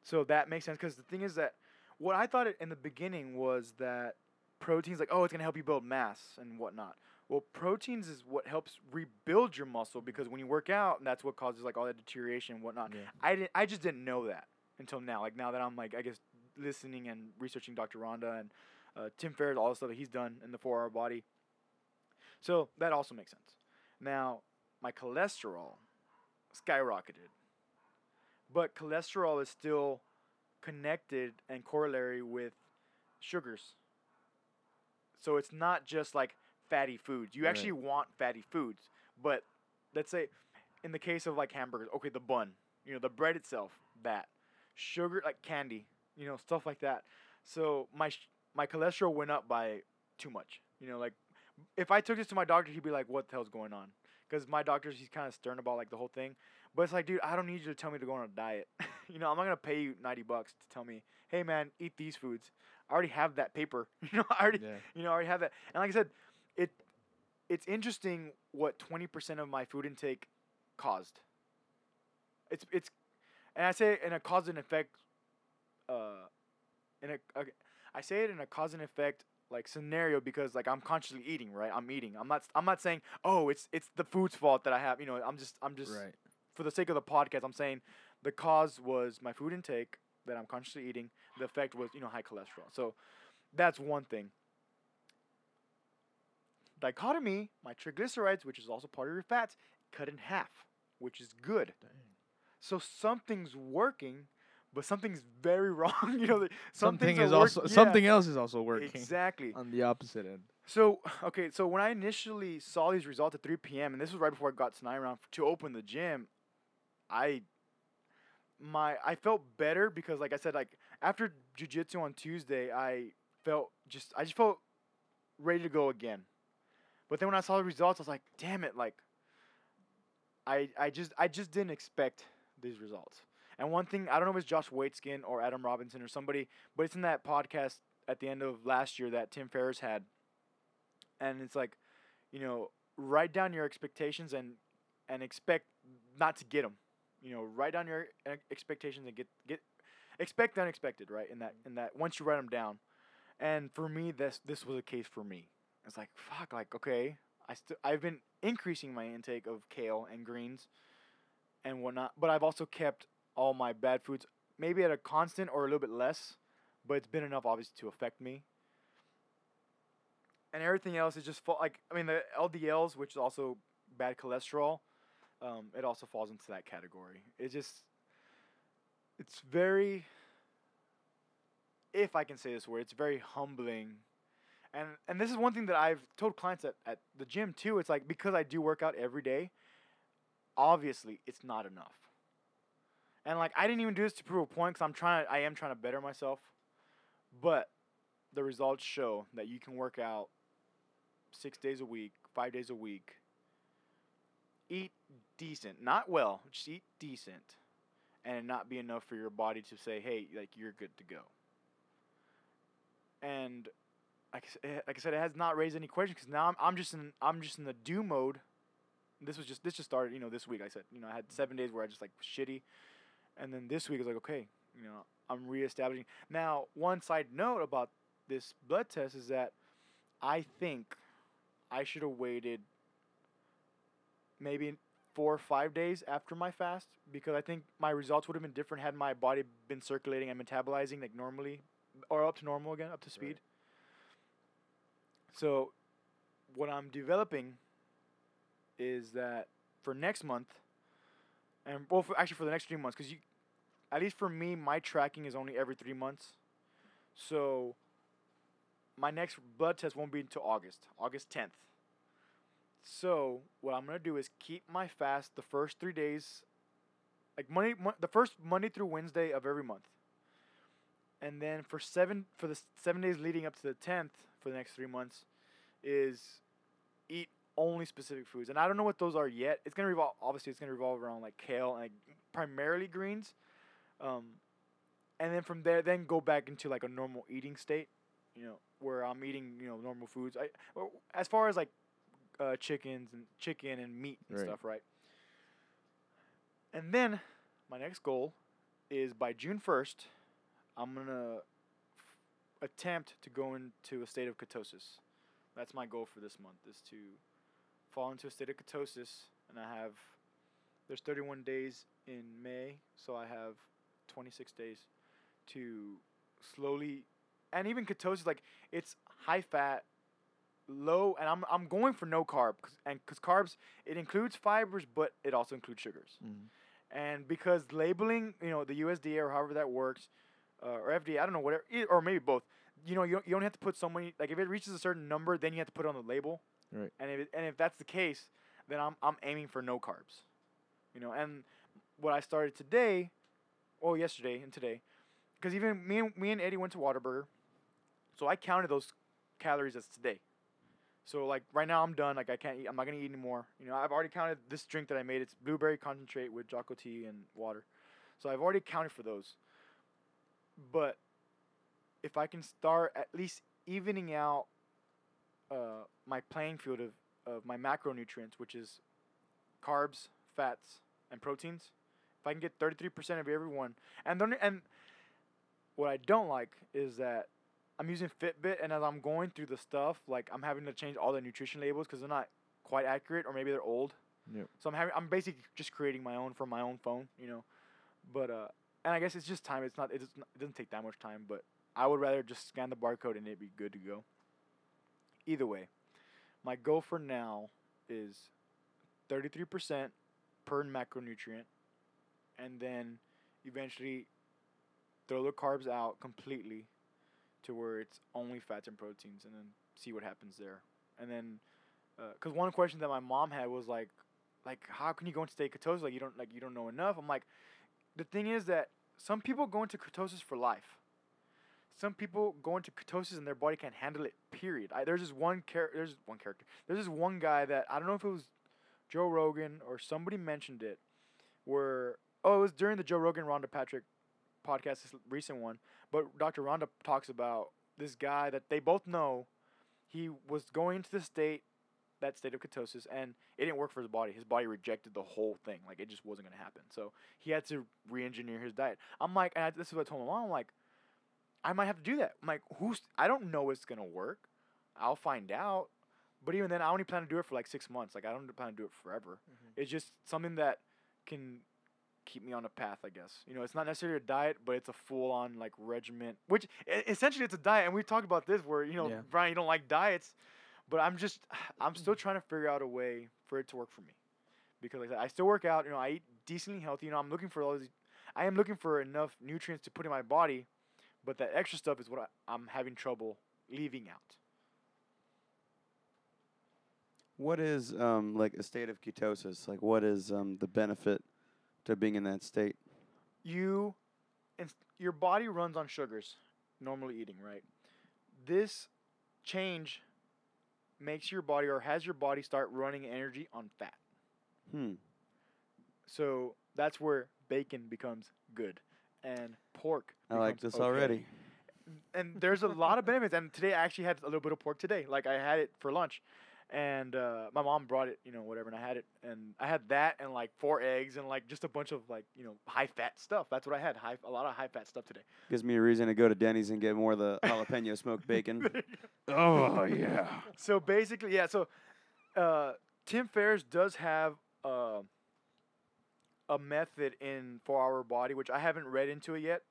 So that makes sense because the thing is that what I thought in the beginning was that proteins like oh it's gonna help you build mass and whatnot. Well, proteins is what helps rebuild your muscle because when you work out, that's what causes like all that deterioration and whatnot. Yeah. I didn't. I just didn't know that until now. Like now that I'm like I guess listening and researching Dr. Rhonda and uh, Tim Ferriss, all the stuff that he's done in the four hour body. So that also makes sense. Now my cholesterol skyrocketed, but cholesterol is still connected and corollary with sugars. So it's not just like fatty foods. You Right. actually want fatty foods, but let's say in the case of like hamburgers, okay, the bun, you know, the bread itself, that sugar like candy, you know, stuff like that. So my sh- my cholesterol went up by too much. You know, like if I took this to my doctor, he'd be like, "What the hell's going on?" because my doctor's he's kind of stern about like the whole thing. But it's like, dude, I don't need you to tell me to go on a diet. you know, I'm not gonna pay you ninety bucks to tell me, hey man, eat these foods. I already have that paper. you know, I already, Yeah. you know, I already have that. And like I said, it, it's interesting what twenty percent of my food intake caused. It's it's, and I say in a cause and effect, uh, in a, okay, I say it in a cause and effect like scenario because like I'm consciously eating, right? I'm eating. I'm not I'm not saying, "Oh, it's it's the food's fault that I have." You know, I'm just I'm just Right. for the sake of the podcast, I'm saying the cause was my food intake that I'm consciously eating. The effect was, you know, high cholesterol. So that's one thing. Dichotomy, my triglycerides, which is also part of your fats, cut in half, which is good. So something's working, but something's very wrong. you know, Something is work- also yeah, something else is also working Exactly. on the opposite end. So okay, so when I initially saw these results at 3 p.m. and this was right before I got tonight around to open the gym, I my I felt better because like I said, like after jujitsu on Tuesday, I felt just I just felt ready to go again. But then when I saw the results, I was like, damn it, like I I just I just didn't expect these results. And one thing I don't know if it's Josh Waitzkin or Adam Robinson or somebody, but it's in that podcast at the end of last year that Tim Ferriss had and it's like, you know, write down your expectations and and expect not to get them. You know, write down your expectations and get get expect the unexpected, right? In that mm-hmm. in that once you write them down, and for me, this this was a case for me. It's like fuck, like okay, I still I've been increasing my intake of kale and greens, and whatnot, but I've also kept all my bad foods maybe at a constant or a little bit less, but it's been enough obviously to affect me and everything else is just fall, like I mean the LDLs, which is also bad cholesterol, um, it also falls into that category. It just it's very if I can say this word, it's very humbling. And and this is one thing that I've told clients at, at the gym too. It's like because I do work out every day, obviously it's not enough. And like I didn't even do this to prove a point because I'm trying to I am trying to better myself. But the results show that you can work out six days a week, five days a week, eat decent, not well, just eat decent, and not be enough for your body to say, hey, like you're good to go. And like I, eh, said, it has not raised any questions because now I'm, I'm just in I'm just in the do mode. This was just this just started, you know, this week. I said, you know, I had seven days where I just like shitty, and then this week I was like, okay, you know, I'm reestablishing. Now, one side note about this blood test is that I think I should have waited maybe four or five days after my fast because I think my results would have been different had my body been circulating and metabolizing like normally or up to normal again, up to speed. Right. So, what I'm developing is that for next month, and well, for, actually for the next three months, because you, at least for me, my tracking is only every three months. So, my next blood test won't be until August, August 10th. So, what I'm to do is keep my fast the first three days, like Monday, Mon- the first Monday through Wednesday of every month. And then for seven, for the seven days leading up to the 10th for the next three months, is eat only specific foods. And I don't know what those are yet. It's going to revolve, obviously, it's going to revolve around like kale and like, primarily greens. Um, and then from there, then go back into like a normal eating state, you know, where I'm eating, you know, normal foods. I, as far as like uh, chickens and chicken and meat and Right. stuff, right? And then my next goal is by June 1st, I'm going to f- attempt to go into a state of ketosis. That's my goal for this month is to fall into a state of ketosis and I have there's 31 days in May, so I have 26 days to slowly and even ketosis like it's high fat low and I'm I'm going for no carb 'cause- and cuz carbs it includes fibers but it also includes sugars. Mhm. And because labeling, you know, the USDA or however that works, uh, or FDA, I don't know, whatever, or maybe both. You know, you don't, you don't have to put so many. Like if it reaches a certain number, then you have to put it on the label. Right. And if and if that's the case, then I'm I'm aiming for no carbs. You know, and what I started today, well, yesterday and today, because even me and me and Eddie went to Whataburger, so I counted those calories as today. So like right now I'm done. Like I can't eat. I'm not gonna eat anymore. You know I've already counted this drink that I made. It's blueberry concentrate with Jocko tea and water. So I've already counted for those. But if I can start at least evening out uh, my playing field of, of my macronutrients, which is carbs, fats, and proteins, if I can get 33% of every one, and then and what I don't like is that I'm using Fitbit, and as I'm going through the stuff, like I'm having to change all the nutrition labels because they're not quite accurate, or maybe they're old. Yep. So I'm having I'm basically just creating my own from my own phone, you know. But uh, and I guess it's just time. It's not. It doesn't, it doesn't take that much time. But I would rather just scan the barcode and it'd be good to go. Either way, my goal for now is 33% per macronutrient, and then eventually throw the carbs out completely to where it's only fats and proteins, and then see what happens there. And then, uh, because one question that my mom had was like, like how can you go into state ketosis? Like you don't like you don't know enough. I'm like, the thing is that some people go into ketosis for life. Some people go into ketosis and their body can't handle it. Period. I, there's this one char- There's one character. There's this one guy that I don't know if it was Joe Rogan or somebody mentioned it, where oh it was during the Joe Rogan Rhonda Patrick podcast, this recent one. But Dr. Rhonda talks about this guy that they both know. He was going into the state, that state of ketosis, and it didn't work for his body. His body rejected the whole thing. Like it just wasn't gonna happen. So he had to re-engineer his diet. I'm like, and I, this is what I told mom. I'm like, I might have to do that. I'm like, who's? I don't know it's gonna work. I'll find out. But even then, I only plan to do it for like six months. Like I don't plan to do it forever. Mm-hmm. It's just something that can keep me on a path, I guess. You know, it's not necessarily a diet, but it's a full on like regiment, which essentially it's a diet. And we've talked about this where, you know, Yeah. Brian, you don't like diets, but I'm just, I'm still mm-hmm. trying to figure out a way for it to work for me. Because like I said, I still work out, you know, I eat decently healthy, you know, I'm looking for all these, I am looking for enough nutrients to put in my body, but that extra stuff is what I, I'm having trouble leaving out. What is um, like a state of ketosis? Like, what is um, the benefit to being in that state? you and your body runs on sugars normally eating right this change makes your body or has your body start running energy on fat Hmm. so that's where bacon becomes good and pork I like this okay. already. and there's a lot of benefits and today i actually had a little bit of pork today like i had it for lunch and uh, my mom brought it you know whatever and i had it and i had that and like four eggs and like just a bunch of like you know high fat stuff that's what i had high a lot of high fat stuff today Gives me a reason to go to Denny's and get more of the jalapeno smoked bacon. oh yeah. so basically, yeah. So uh, Tim Ferriss does have uh, a method in four hour body, which I haven't read into it yet.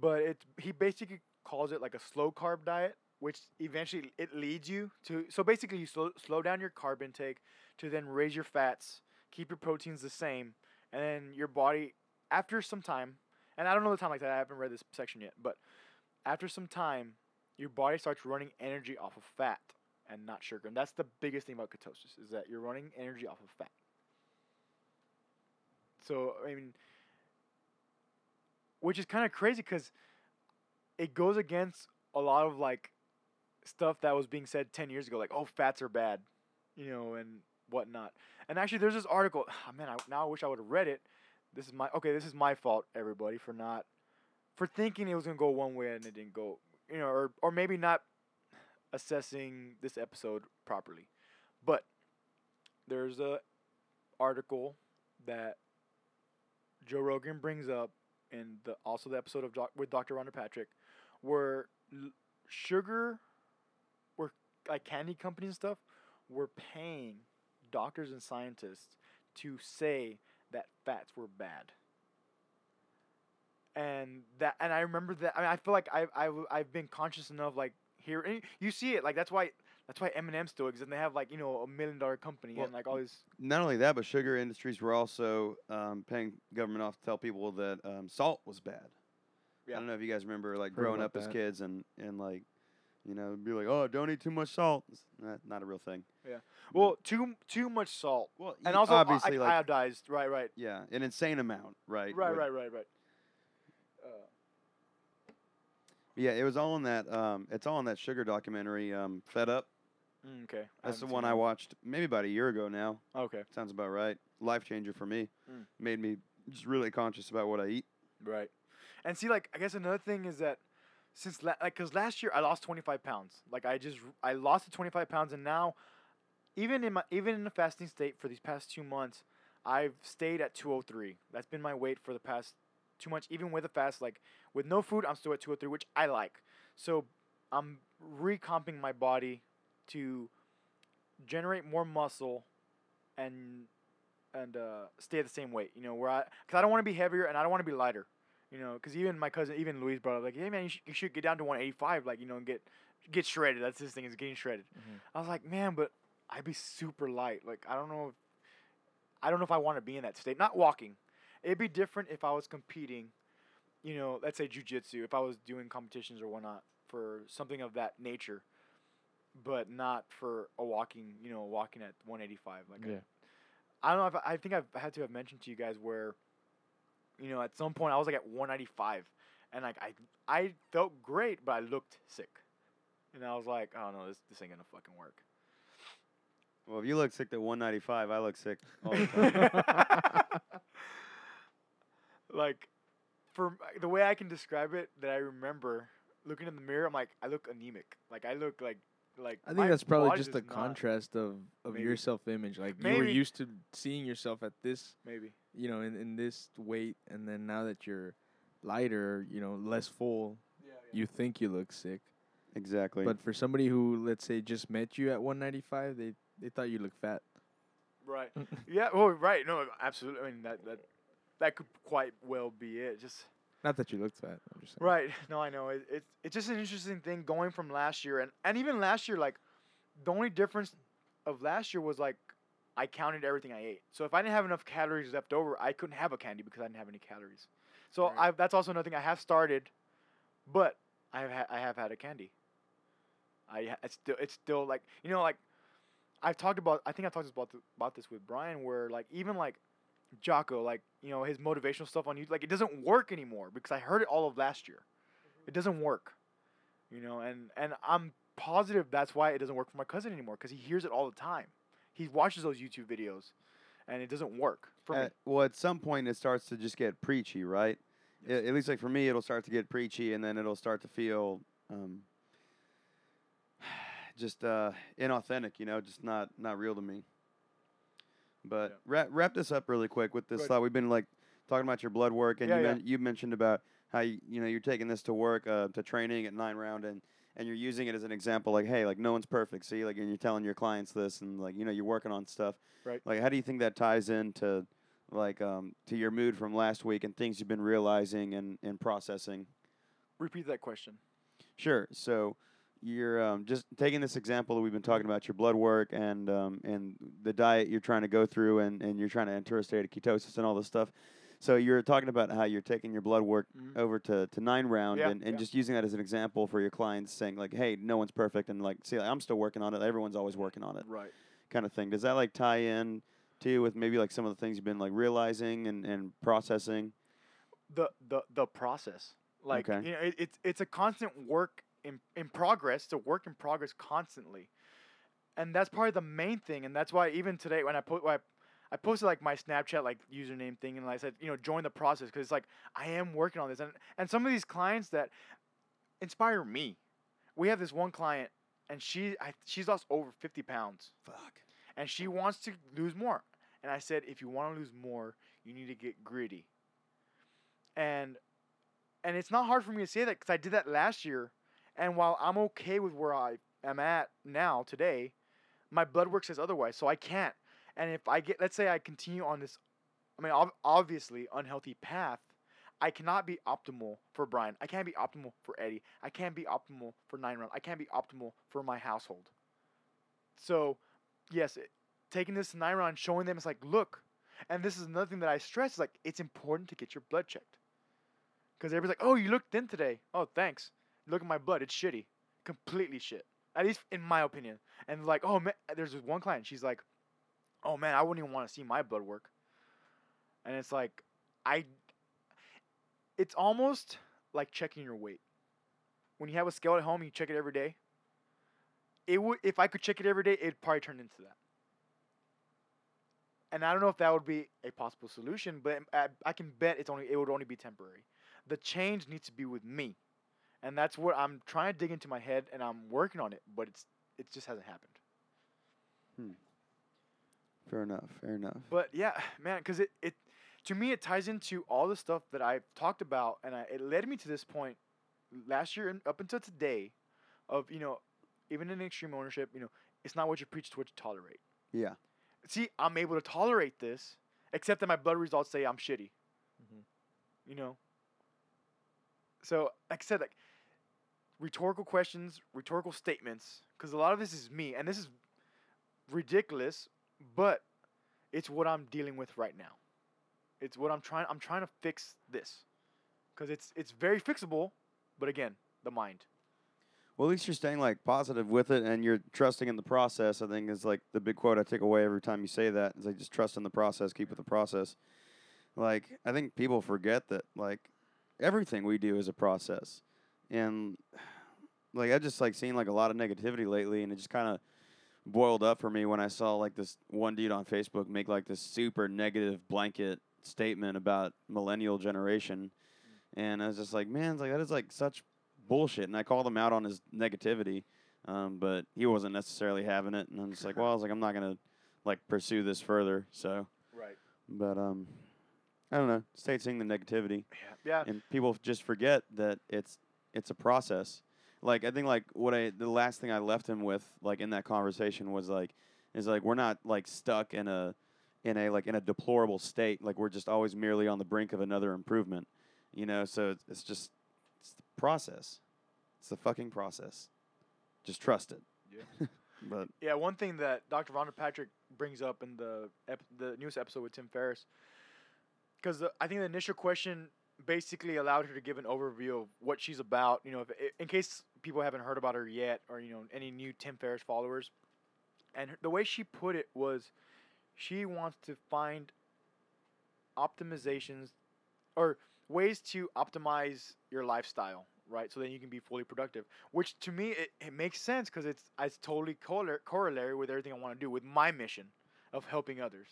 But it he basically calls it like a slow carb diet, which eventually it leads you to. So basically, you slow slow down your carb intake to then raise your fats, keep your proteins the same, and then your body after some time. And I don't know the time like that. I haven't read this section yet, but after some time, your body starts running energy off of fat and not sugar. And that's the biggest thing about ketosis is that you're running energy off of fat. So, I mean, which is kind of crazy because it goes against a lot of like stuff that was being said 10 years ago, like, oh, fats are bad, you know, and whatnot. And actually, there's this article. Oh, man, I, now I wish I would have read it. This is my okay. This is my fault, everybody, for not for thinking it was gonna go one way and it didn't go. You know, or or maybe not assessing this episode properly. But there's a article that Joe Rogan brings up in the also the episode of doc, with Dr. Rhonda Patrick, where l- sugar, where like candy companies and stuff, were paying doctors and scientists to say that fats were bad. And that, and I remember that. I mean, I feel like I've I've I've been conscious enough, like here, and you see it, like that's why that's why M&M still exists, and they have like you know a million dollar company Well, and like all these. Not only that, but sugar industries were also um, paying government off to tell people that um, salt was bad. Yeah. I don't know if you guys remember like Heard growing about up as kids and, and like, you know, be like, oh, don't eat too much salt. It's not, not a real thing. Yeah. Well, too too much salt, Well, and also uh, obviously like, like iodized. Right, right, yeah, an insane amount, right? right, would- right, right, right. Uh, Yeah, it was all in that. Um, it's all in that sugar documentary, um, Fed Up. Mm, okay. That's the one I watched maybe about a year ago now. Okay. Sounds about right. Life changer for me. Mm. Made me just really conscious about what I eat. Right. And see, like, I guess another thing is that since, la- like, because last year I lost 25 pounds. Like, I just, I lost the 25 pounds, and now, even in my, even in a fasting state for these past two months, I've stayed at 203. That's been my weight for the past two months. Even with a fast, like, with no food, I'm still at 203, which I like. So, I'm recomping my body to generate more muscle and and uh, stay at the same weight. You know, where I because I don't want to be heavier and I don't want to be lighter. You know, because even my cousin, even Luis, brought up like, hey man, you, sh- you should get down to 185, like you know, and get get shredded. That's his thing is getting shredded. Mhm. I was like, man, but I'd be super light. Like I don't know, if, I don't know if I want to be in that state. Not walking. It'd be different if I was competing. You know, let's say jujitsu. If I was doing competitions or whatnot for something of that nature, but not for a walking. You know, walking at 185. Like I- Yeah. I don't know if I, I think I've had to have mentioned to you guys where, you know, at some point I was like at 195, and like I I felt great, but I looked sick, and I was like, oh no, this this ain't gonna fucking work. Well, if you look sick at 195, I look sick all the time. like, for the way I can describe it, that I remember looking in the mirror, I'm like, I look anemic. Like I look like like. I think that's probably just the does not- contrast of, of your self image. Like you were used to seeing yourself at this, Maybe. you know, in, in this weight, and then now that you're lighter, you know, less full, you think you look sick. exactly. But for somebody who, let's say, just met you at 195, they they thought you looked fat. Right. yeah. Oh, right. No, absolutely. I mean that that that could quite well be it. Just. Not that you looked fat. I'm just saying. Right. No, I know. It, it's it's just an interesting thing going from last year and and even last year, like the only difference of last year was like I counted everything I ate. So if I didn't have enough calories left over, I couldn't have a candy because I didn't have any calories. So Right. I that's also another thing I have started, but I have ha- I have had a candy. I it's still it's still like you know like I've talked about I think I talked about th- about this with Brian where like even like Jocko like you know his motivational stuff on YouTube like it doesn't work anymore because I heard it all of last year. It doesn't work. You know, and and I'm positive that's why it doesn't work for my cousin anymore because he hears it all the time. He watches those YouTube videos, and it doesn't work for me. well, at some point it starts to just get preachy, right? Yes. At least like for me, it'll start to get preachy, and then it'll start to feel um, just uh, inauthentic. You know, just not not real to me. But Yeah. wrap wrap this up really quick with this Good. thought. We've been like talking about your blood work, and Yeah, you yeah. men- you mentioned about how you, you know you're taking this to work uh, to training at nine round, and and you're using it as an example. Like, hey, like no one's perfect. See, like, and you're telling your clients this, and like you know you're working on stuff. Right. Like, how do you think that ties into like um, to your mood from last week and things you've been realizing and, and processing? Repeat that question. Sure. So you're um, just taking this example that we've been talking about your blood work and um, and the diet you're trying to go through and, and you're trying to enter a state of ketosis and all this stuff. So you're talking about how you're taking your blood work Mhm. over to, to nine round Yeah, and, and yeah. just using that as an example for your clients saying like, hey, no one's perfect and like see like, I'm still working on it. Everyone's always working on it Right. kind of thing. Does that like tie in too with maybe like some of the things you've been like realizing and, and processing? the the the process. Like Okay. you know, it, it's it's a constant work in in progress. It's a work in progress constantly, and that's probably the main thing. And that's why even today when I put when I, I posted like my Snapchat like username thing, and I said you know join the process because it's like I am working on this, and and some of these clients that inspire me. We have this one client, and she I, she's lost over fifty pounds Fuck. and she wants to lose more. And I said, if you want to lose more, you need to get gritty. And and it's not hard for me to say that because I did that last year. And while I'm okay with where I am at now today, my blood work says otherwise, so I can't. And if I get, let's say, I continue on this, I mean, ob- obviously unhealthy path, I cannot be optimal for Brian. I can't be optimal for Eddie. I can't be optimal for Nine Round. I can't be optimal for my household. So, yes, it, taking this to nine round, showing them it's like, look, and this is another thing that I stress is like it's important to get your blood checked. Because everybody's like, oh, you looked thin today. Oh, thanks. Look at my blood. It's shitty. Completely shit. At least in my opinion. And like, oh man, there's this one client. She's like, oh man, I wouldn't even want to see my blood work. And it's like, I. It's almost like checking your weight. When you have a scale at home, you check it every day. it would if I could check it every day, it'd probably turn into that. And I don't know if that would be a possible solution, but I, I can bet it's only it would only be temporary. The change needs to be with me, and that's what I'm trying to dig into my head, and I'm working on it, but it's it just hasn't happened. Hmm. Fair enough. Fair enough. But yeah, man, because it, it to me it ties into all the stuff that I've talked about, and I, it led me to this point last year and up until today, of you know, even in extreme ownership, you know, it's not what you preach, it's what you tolerate. Yeah. See, I'm able to tolerate this, except that my blood results say I'm shitty. Mm-hmm. You know. So, like I said, like rhetorical questions, rhetorical statements, because a lot of this is me, and this is ridiculous, but it's what I'm dealing with right now. It's what I'm trying. I'm trying to fix this, because it's it's very fixable, but again, the mind. Well, at least you're staying like positive with it, and you're trusting in the process. I think is like the big quote I take away every time you say that. Is like just trust in the process, keep with the process. Like I think people forget that like everything we do is a process, and like I just like seen like a lot of negativity lately, and it just kind of boiled up for me when I saw like this one dude on Facebook make like this super negative blanket statement about millennial generation, and I was just like, man, like that is like such bullshit. And I called him out on his negativity, um, but he wasn't necessarily having it. And I'm just like, well, I was like, I'm not gonna like pursue this further. So, Right. but um, I don't know. Stay seeing the negativity, Yeah. Yeah. and people just forget that it's it's a process. Like I think like what I the last thing I left him with like in that conversation was like is like we're not like stuck in a in a like in a deplorable state. Like we're just always merely on the brink of another improvement. You know, so it's, it's just it's the process. It's the fucking process. Just trust it. Yeah. But Yeah, one thing that Dr. Rhonda Patrick brings up in the ep- the newest episode with Tim Ferriss, because I think the initial question basically allowed her to give an overview of what she's about. You know, if, in case people haven't heard about her yet, or you know, any new Tim Ferriss followers, and the way she put it was, she wants to find optimizations or ways to optimize your lifestyle, right? So then you can be fully productive. Which to me it, it makes sense because it's it's totally corollary with everything I want to do with my mission of helping others.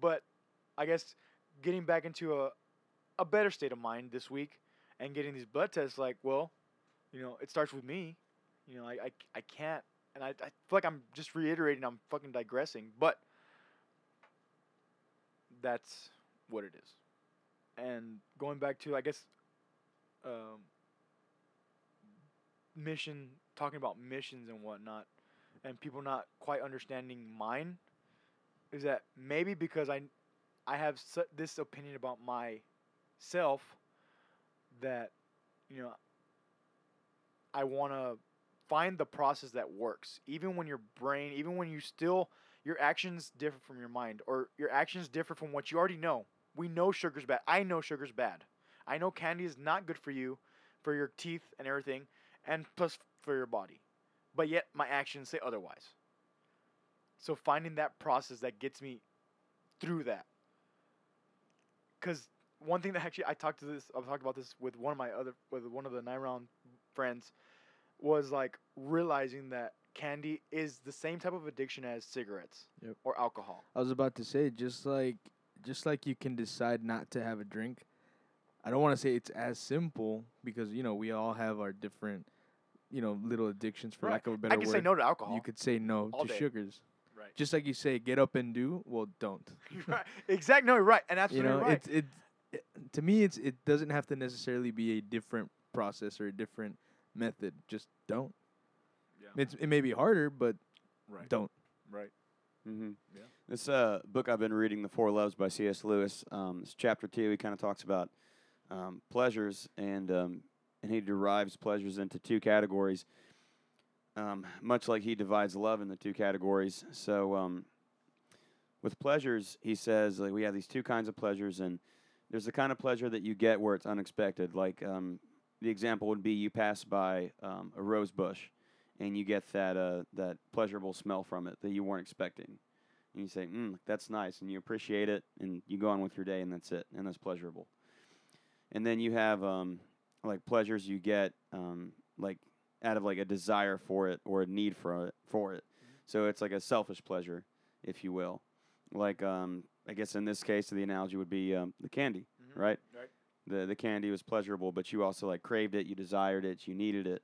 But I guess getting back into a a better state of mind this week and getting these blood tests, like, well, you know, it starts with me. You know, I I, I can't, and I, I feel like I'm just reiterating, I'm fucking digressing, but that's what it is. And going back to, I guess, um, mission, talking about missions and whatnot, and people not quite understanding mine, is that maybe because I, I have su- this opinion about myself that, you know, I want to find the process that works, even when your brain, even when you still, your actions differ from your mind, or your actions differ from what you already know. We know sugar's bad. I know sugar's bad. I know candy is not good for you, for your teeth and everything, and plus for your body. But yet my actions say otherwise. So finding that process that gets me through that. Cause one thing that actually I talked to this I've talked about this with one of my other with one of the nine round friends was like realizing that candy is the same type of addiction as cigarettes Yep. or alcohol. I was about to say just like just like you can decide not to have a drink. I don't want to say it's as simple because you know we all have our different you know little addictions for Right. lack of a better I can word. say no to alcohol. You could say no all to day. sugars. right. Just like you say get up and do, well don't. right. Exactly. No, you're right. And absolutely you know, right. it's it, it to me it's it doesn't have to necessarily be a different process or a different method. Just don't. Yeah. It's it may be harder, but right. don't. Right. Mm-hmm. Yeah. This uh, book I've been reading, The Four Loves by C.S. Lewis. Um, it's chapter two. He kind of talks about um, pleasures, and um, and he derives pleasures into two categories. Um, much like he divides love into two categories. So um, with pleasures, he says like we have these two kinds of pleasures, and there's the kind of pleasure that you get where it's unexpected. Like um, the example would be you pass by um, a rose bush, and you get that uh, that pleasurable smell from it that you weren't expecting. And you say, mm, that's nice, and you appreciate it, and you go on with your day, and that's it, and that's pleasurable. And then you have um, like pleasures you get, um, like out of like a desire for it or a need for it for it. So it's like a selfish pleasure, if you will. Like um, I guess in this case, the analogy would be um, the candy, Mhm. right? Right. The the candy was pleasurable, but you also like craved it, you desired it, you needed it,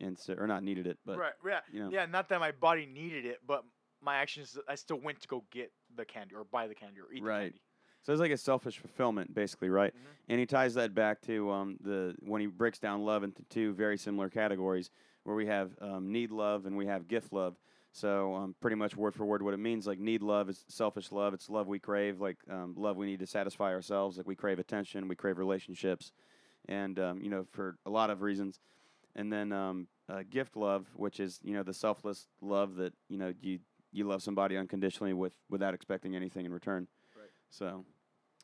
and so or not needed it, but right. Yeah. you know. Yeah. Not that my body needed it, but my actions, I still went to go get the candy or buy the candy or eat Right. the candy. So it's like a selfish fulfillment, basically, right? Mhm. And he ties that back to um, the when he breaks down love into two very similar categories, where we have um, need love and we have gift love. So um, pretty much word for word, what it means like need love is selfish love. It's love we crave, like um, love we need to satisfy ourselves. Like we crave attention, we crave relationships, and um, you know for a lot of reasons. And then um, uh, gift love, which is you know the selfless love that you know you you love somebody unconditionally with without expecting anything in return. Right. So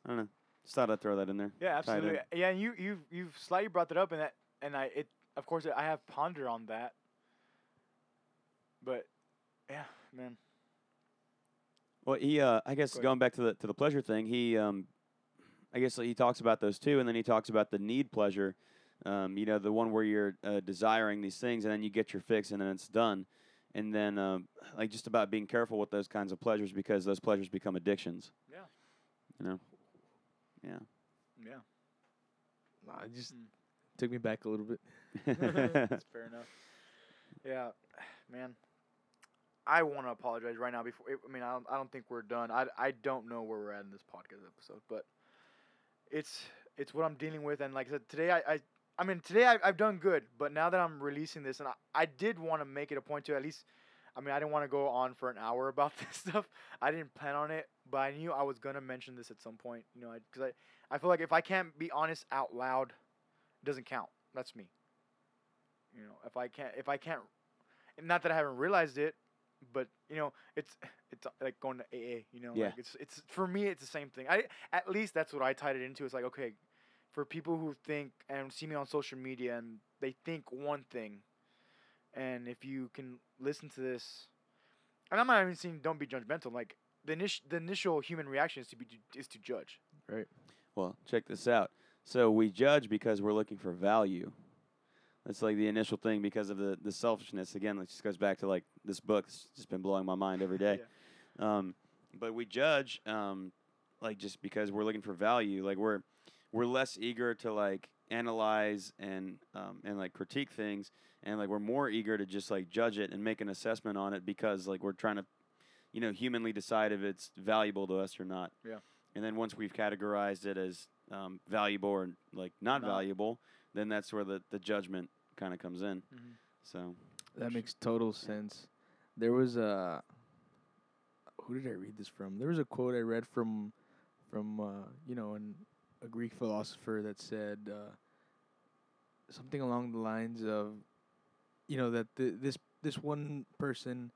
I don't know. Just thought I'd throw that in there. Yeah, Tie it in. absolutely. Yeah, and you you've you've slightly brought that up, and that and I it of course I have pondered on that. But yeah, man. Well, he, uh, I guess, Go going back to the to the pleasure thing, he, um, I guess, he talks about those two, and then he talks about the need pleasure. Um, you know, the one where you're uh, desiring these things, and then you get your fix, and then it's done. And then, um, like, just about being careful with those kinds of pleasures because those pleasures become addictions. Yeah. You know. Yeah. Yeah. Nah, it just Mm. took me back a little bit. That's fair enough. Yeah, man. I want to apologize right now. Before I mean, I don't, I don't think we're done. I, I don't know where we're at in this podcast episode, but it's it's what I'm dealing with. And like I said, today I I, I mean today I, I've done good, but now that I'm releasing this, and I, I did want to make it a point to at least. I mean, I didn't want to go on for an hour about this stuff. I didn't plan on it, but I knew I was gonna mention this at some point. You know, because I, I feel like if I can't be honest out loud, it doesn't count. That's me. You know, if I can't, if I can't, not that I haven't realized it, but you know, it's it's like going to AA. You know, Yeah. like it's it's for me, it's the same thing. I at least that's what I tied it into. It's like okay, for people who think and see me on social media and they think one thing, and if you can listen to this, and I'm not even saying don't be judgmental. Like the initial the initial human reaction is to be is to judge. Right. Well, check this out. So we judge because we're looking for value. That's like the initial thing because of the, the selfishness. Again, it just goes back to like this book. It's just been blowing my mind every day. Um, but we judge um, like just because we're looking for value. Like we're we're less eager to like analyze and um, and like critique things, and like we're more eager to just like judge it and make an assessment on it because like we're trying to, you know, humanly decide if it's valuable to us or not. Yeah. And then once we've categorized it as um, valuable or like not, Not. valuable, then that's where the, the judgment kind of comes in. Mhm. So That makes total sense. There was a who did I read this from? There was a quote I read from from uh, you know an, a Greek philosopher that said uh, something along the lines of you know that th- this this one person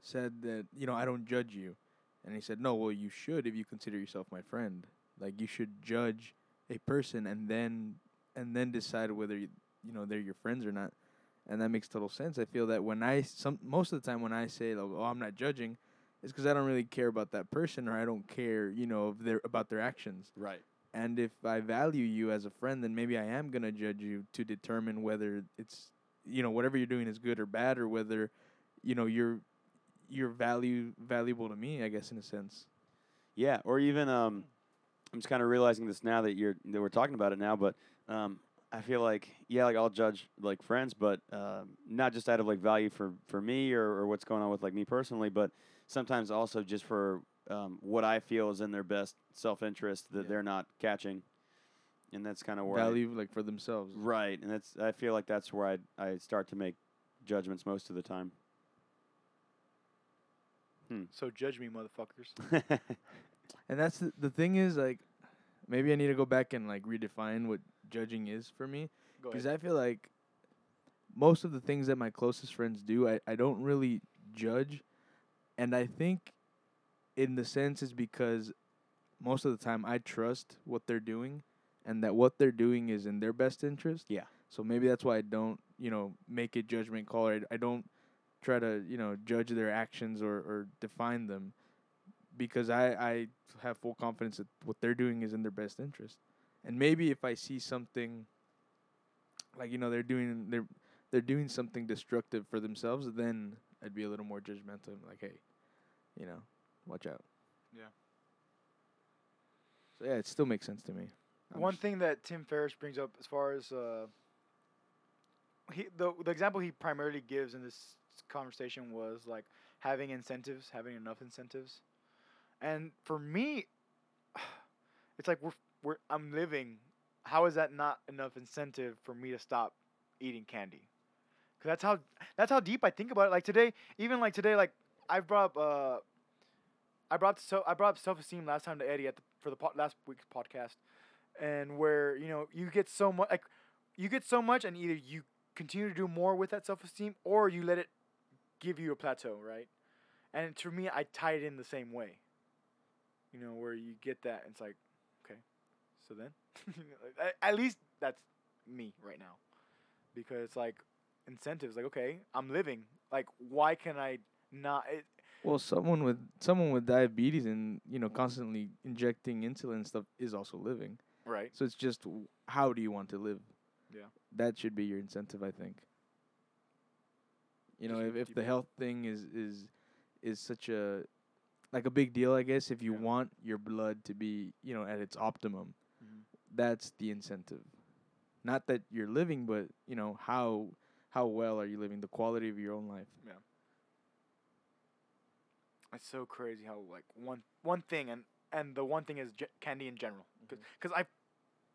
said that you know I don't judge you, and he said no, well you should if you consider yourself my friend. Like you should judge a person and then and then decide whether you, you know they're your friends or not and that makes total sense. I feel that when I some most of the time when I say like, "Oh, I'm not judging," it's because I don't really care about that person or I don't care, you know, of their about their actions. right. And if I value you as a friend, then maybe I am gonna judge you to determine whether it's, you know, whatever you're doing is good or bad, or whether, you know, you're you're value valuable to me. I guess in a sense. Yeah, or even um, I'm just kind of realizing this now that you're that we're talking about it now, but um, I feel like yeah, like I'll judge like friends, but um, not just out of like value for for me or, or what's going on with like me personally, but sometimes also just for um, what I feel is in their best self interest that Yeah. they're not catching, and that's kind of where I- Value like for themselves. right, and that's I feel like that's where I I start to make judgments most of the time. Hmm. So judge me, motherfuckers. And that's the, the thing is like, maybe I need to go back and like redefine what judging is for me. Because. I feel like most of the things that my closest friends do, I, I don't really judge. And I think in the sense is because most of the time I trust what they're doing and that what they're doing is in their best interest. Yeah. So maybe that's why I don't, you know, make a judgment call. Or I, I don't try to, you know, judge their actions or, or define them because I, I have full confidence that what they're doing is in their best interest. And maybe if I see something like you know they're doing they're they're doing something destructive for themselves, then I'd be a little more judgmental. and Like, hey, you know, watch out. Yeah. So yeah, it still makes sense to me. I'm One thing that Tim Ferriss brings up as far as uh, he the the example he primarily gives in this conversation was like having incentives, having enough incentives, and for me, it's like we're we're I'm living. How is that not enough incentive for me to stop eating candy? Cause that's how that's how deep I think about it. Like today, even like today, like I brought up uh, I brought so I brought up self esteem last time to Eddie at the, for the po- last week's podcast and where you know you get so much like you get so much and either you continue to do more with that self-esteem or you let it give you a plateau right and to me i tie it in the same way you know where you get that it's like so then at, least that's me right now because like incentives like okay i'm living like why can i not it, Well, someone with someone with diabetes and you know constantly injecting insulin and stuff is also living. right So it's just how do you want to live? Yeah. That should be your incentive, I think. You know, if, if the health thing is is is such a like a big deal, I guess if you Yeah. want your blood to be, you know, at its optimum. That's the incentive. Not that you're living, but you know, how how well are you living, the quality of your own life. Yeah. It's so crazy how like one one thing and and the one thing is ge- candy in general Mm-hmm. because I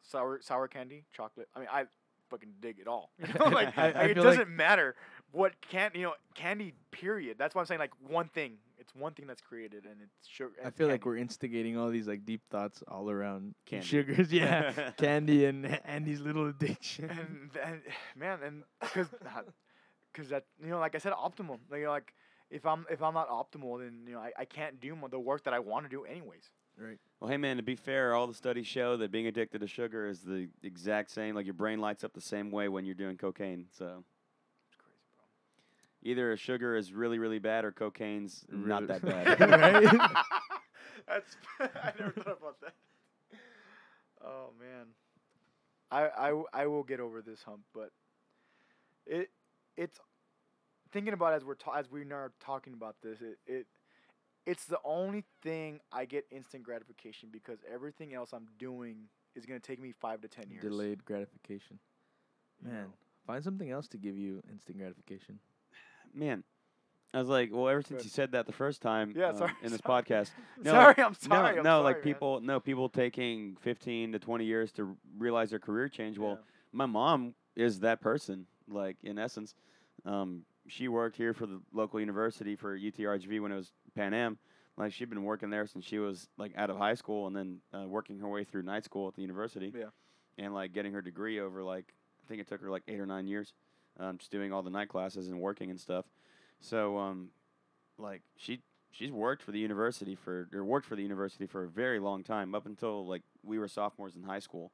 sour sour candy chocolate I mean I fucking dig it all you know like, I- like, I it doesn't matter what can you know candy period that's why I'm saying like one thing it's one thing that's created and it's sugar I feel like we're instigating all these like deep thoughts all around Candy. sugars, yeah, candy and Andy's little addiction. and, and man and because because that you know like I said optimal like, you know like if I'm if I'm not optimal then you know I, I can't do the work that I want to do anyways right. Well, hey man, to be fair, all the studies show that being addicted to sugar is the exact same. Like your brain lights up the same way when you're doing cocaine. So it's crazy bro either sugar is really really bad or cocaine's not that bad. Right? That's I never thought about that. Oh man, I I I will get over this hump, but it it's thinking about as we're ta- as we are talking about this. It it it's the only thing I get instant gratification because everything else I'm doing is gonna take me five to ten years. Delayed gratification. Man, know? find something else to give you instant gratification. Man, I was like, well, ever since you said that the first time Yeah, um, sorry. in this sorry. podcast, no, sorry, I'm no, sorry. I'm no, like sorry, man. people, no people taking 15 to 20 years to realize their career change. Well, Yeah. my mom is that person. Like in essence, um, she worked here for the local university for UTRGV when it was Pan Am. Like she'd been working there since she was like out of high school, and then uh, working her way through night school at the university. Yeah. And like getting her degree over like I think it took her like eight or nine years, um, just doing all the night classes and working and stuff. So um, like she she's worked for the university for or worked for the university for a very long time up until like we were sophomores in high school,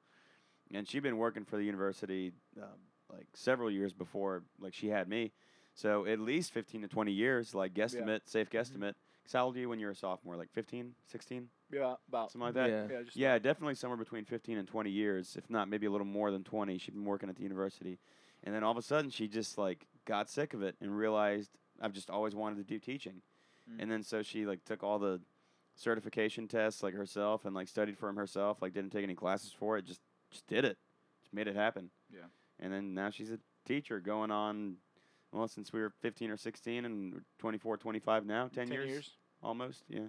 and she'd been working for the university um, like several years before like she had me. So at least 15 to 20 years, like guesstimate, safe guesstimate. 'Cause how old are you when you're a sophomore? Like 15, 16, Yeah, about something like that. Yeah. yeah, just Yeah, definitely somewhere between 15 and 20 years, if not maybe a little more than 20. She'd been working at the university. And then all of a sudden she just like got sick of it and realized I've just always wanted to do teaching. Mm. And then so she like took all the certification tests like herself and like studied for them herself, like didn't take any classes for it, just just did it. Just made it happen. Yeah. And then now she's a teacher going on well since we were 15 or 16 and we're 24, 25 now, 10, 10 years, years. almost, yeah.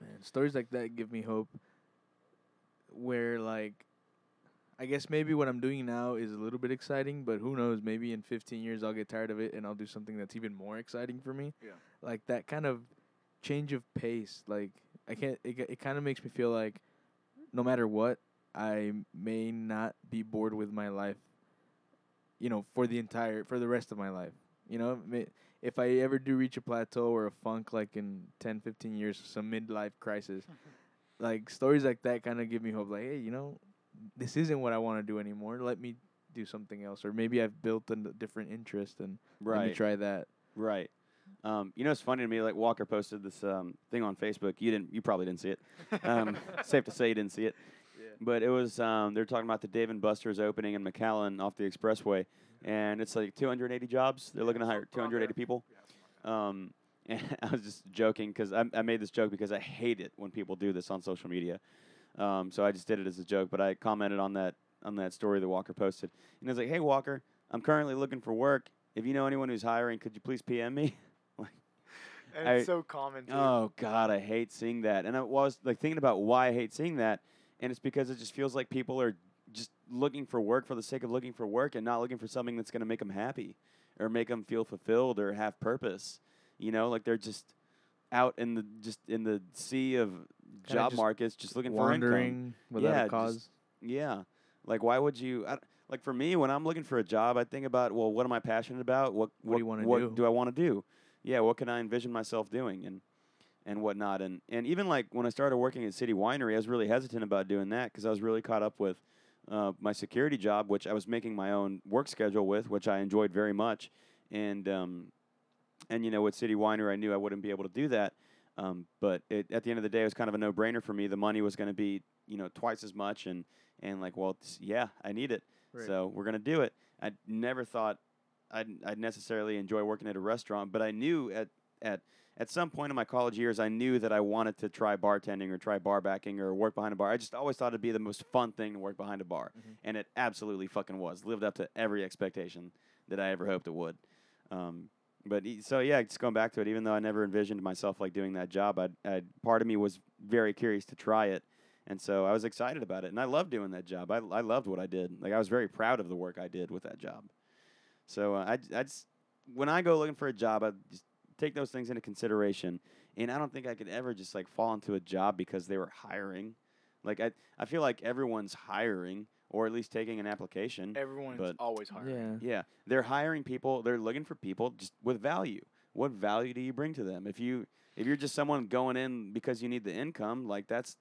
Man, stories like that give me hope. Where like, I guess maybe what I'm doing now is a little bit exciting, but who knows? Maybe in 15 years I'll get tired of it and I'll do something that's even more exciting for me. Yeah. Like that kind of change of pace. Like I can't. It it kind of makes me feel like, no matter what, I may not be bored with my life. You know, for the entire for the rest of my life. You know, if I ever do reach a plateau or a funk like in 10, 15 years, some midlife crisis, like stories like that kind of give me hope. Like, hey, you know, this isn't what I want to do anymore. Let me do something else, or maybe I've built a different interest and let me try that. Right. Um, you know, it's funny to me. Like Walker posted this um, thing on Facebook. You didn't. You probably didn't see it. Um, safe to say you didn't see it. Yeah. but it was um, they're talking about the Dave and Buster's opening in McAllen off the expressway, and it's like 280 jobs. They're looking to hire 280 people. Um, and I was just joking because I, I made this joke because I hate it when people do this on social media. Um, so I just did it as a joke, but I commented on that on that story that Walker posted, and I was like, "Hey Walker, I'm currently looking for work. If you know anyone who's hiring, could you please PM me?" Like, and I- it's so common. Too. Oh God, I hate seeing that. And I was like thinking about why I hate seeing that, and it's because it just feels like people are just looking for work for the sake of looking for work and not looking for something that's going to make them happy or make them feel fulfilled or have purpose. You know, like they're just out in the just in the sea of job just markets, just looking for income. Without Yeah, a just- cause. Yeah. Like, why would you? I, like for me, when I'm looking for a job, I think about, well, what am I passionate about? What What do you wanna what do? do I want to do? Yeah, what can I envision myself doing and and whatnot? And and even like when I started working at City Winery, I was really hesitant about doing that because I was really caught up with uh, my security job, which I was making my own work schedule with, which I enjoyed very much. And um, and you know, with City Winery, I knew I wouldn't be able to do that. Um, but it, at the end of the day, it was kind of a no-brainer for me. The money was going to be, you know, twice as much, and and like, well, yeah, I need it, Right. so we're going to do it. I never thought I'd, I'd necessarily enjoy working at a restaurant, but I knew at at at some point in my college years, I knew that I wanted to try bartending or try bar backing or work behind a bar. I just always thought it'd be the most fun thing to work behind a bar, Mhm. and it absolutely fucking was. Lived up to every expectation that I ever hoped it would. Um, but so yeah, just going back to it, even though I never envisioned myself like doing that job, I, I part of me was very curious to try it, and so I was excited about it, and I loved doing that job. I I loved what I did. Like I was very proud of the work I did with that job. So uh, I I just when I go looking for a job, I just take those things into consideration, and I don't think I could ever just like fall into a job because they were hiring. Like I I feel like everyone's hiring or at least taking an application. Everyone's but- always hiring. Yeah. Yeah, they're hiring people. They're looking for people just with value. What value do you bring to them? If you if you're just someone going in because you need the income, like that's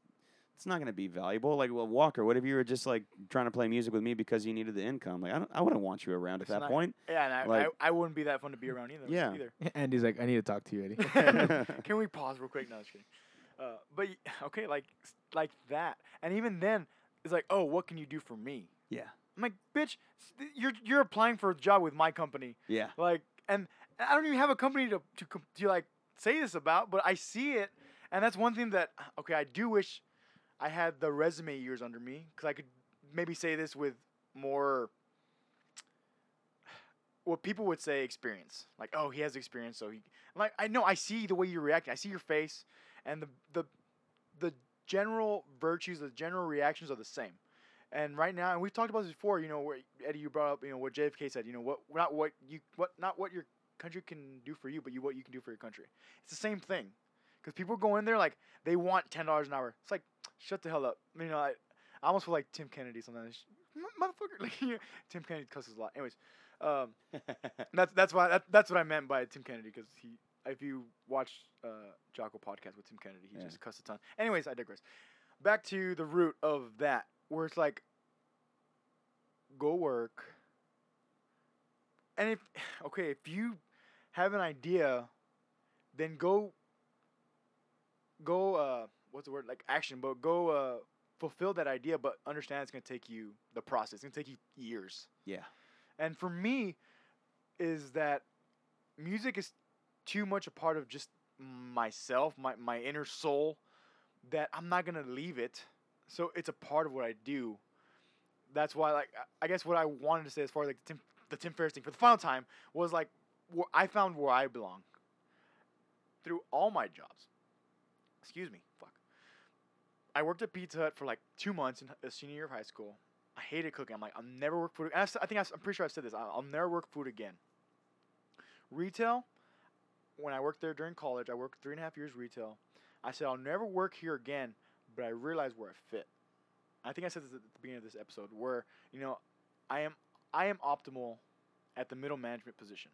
it's not going to be valuable. Like well, Walker, what if you were just like trying to play music with me because you needed the income? Like I don't, I wouldn't want you around It's at that not- point. Yeah, and I, Like- I, I wouldn't be that fun to be around either. Yeah. Either. Andy's like, I need to talk to you, Eddie. Can we pause real quick? No, just kidding. Uh, but okay, like like that, and even then, it's like, oh, what can you do for me? Yeah, I'm like, bitch, you're you're applying for a job with my company, yeah, like, and I don't even have a company to to to like say this about, but I see it, and that's one thing that okay, I do wish I had the resume years under me because I could maybe say this with more. What people would say experience, like, oh, he has experience, so he. Like, I know, I see the way you're reacting. I see your face, and the the general virtues, the general reactions are the same. And right now, and we've talked about this before. You know, where Eddie, you brought up, you know, what JFK said. You know, what not what you what not what your country can do for you, but you what you can do for your country. It's the same thing, because people go in there like they want ten dollars an hour. It's like shut the hell up. You know, I, I almost feel like Tim Kennedy sometimes. Motherfucker, like Tim Kennedy cusses a lot. Anyways, um, that's that's why that, that's what I meant by Tim Kennedy because he if you watch uh Jocko podcast with Tim Kennedy he Yeah. just cussed a ton. Anyways, I digress. Back to the root of that where it's like go work and if okay if you have an idea then go go uh what's the word like action but go uh fulfill that idea but understand it's going to take you the process it's going to take you years yeah, and for me, is that music is too much a part of just myself, my, my inner soul, that I'm not gonna leave it. So it's a part of what I do. That's why, like, I- guess what I wanted to say as far as like the Tim, the Tim Ferriss thing for the final time was like, where I found where I belong through all my jobs. Excuse me, fuck. I worked at Pizza Hut for like two months in the senior year of high school. I hated cooking. I'm like, I'll never work food. I, I think I, am pretty sure I said this. I'll, I'll never work food again. Retail, when I worked there during college, I worked three and a half years retail. I said I'll never work here again, but I realized where I fit. I think I said this at the beginning of this episode, where you know, I am I am optimal at the middle management position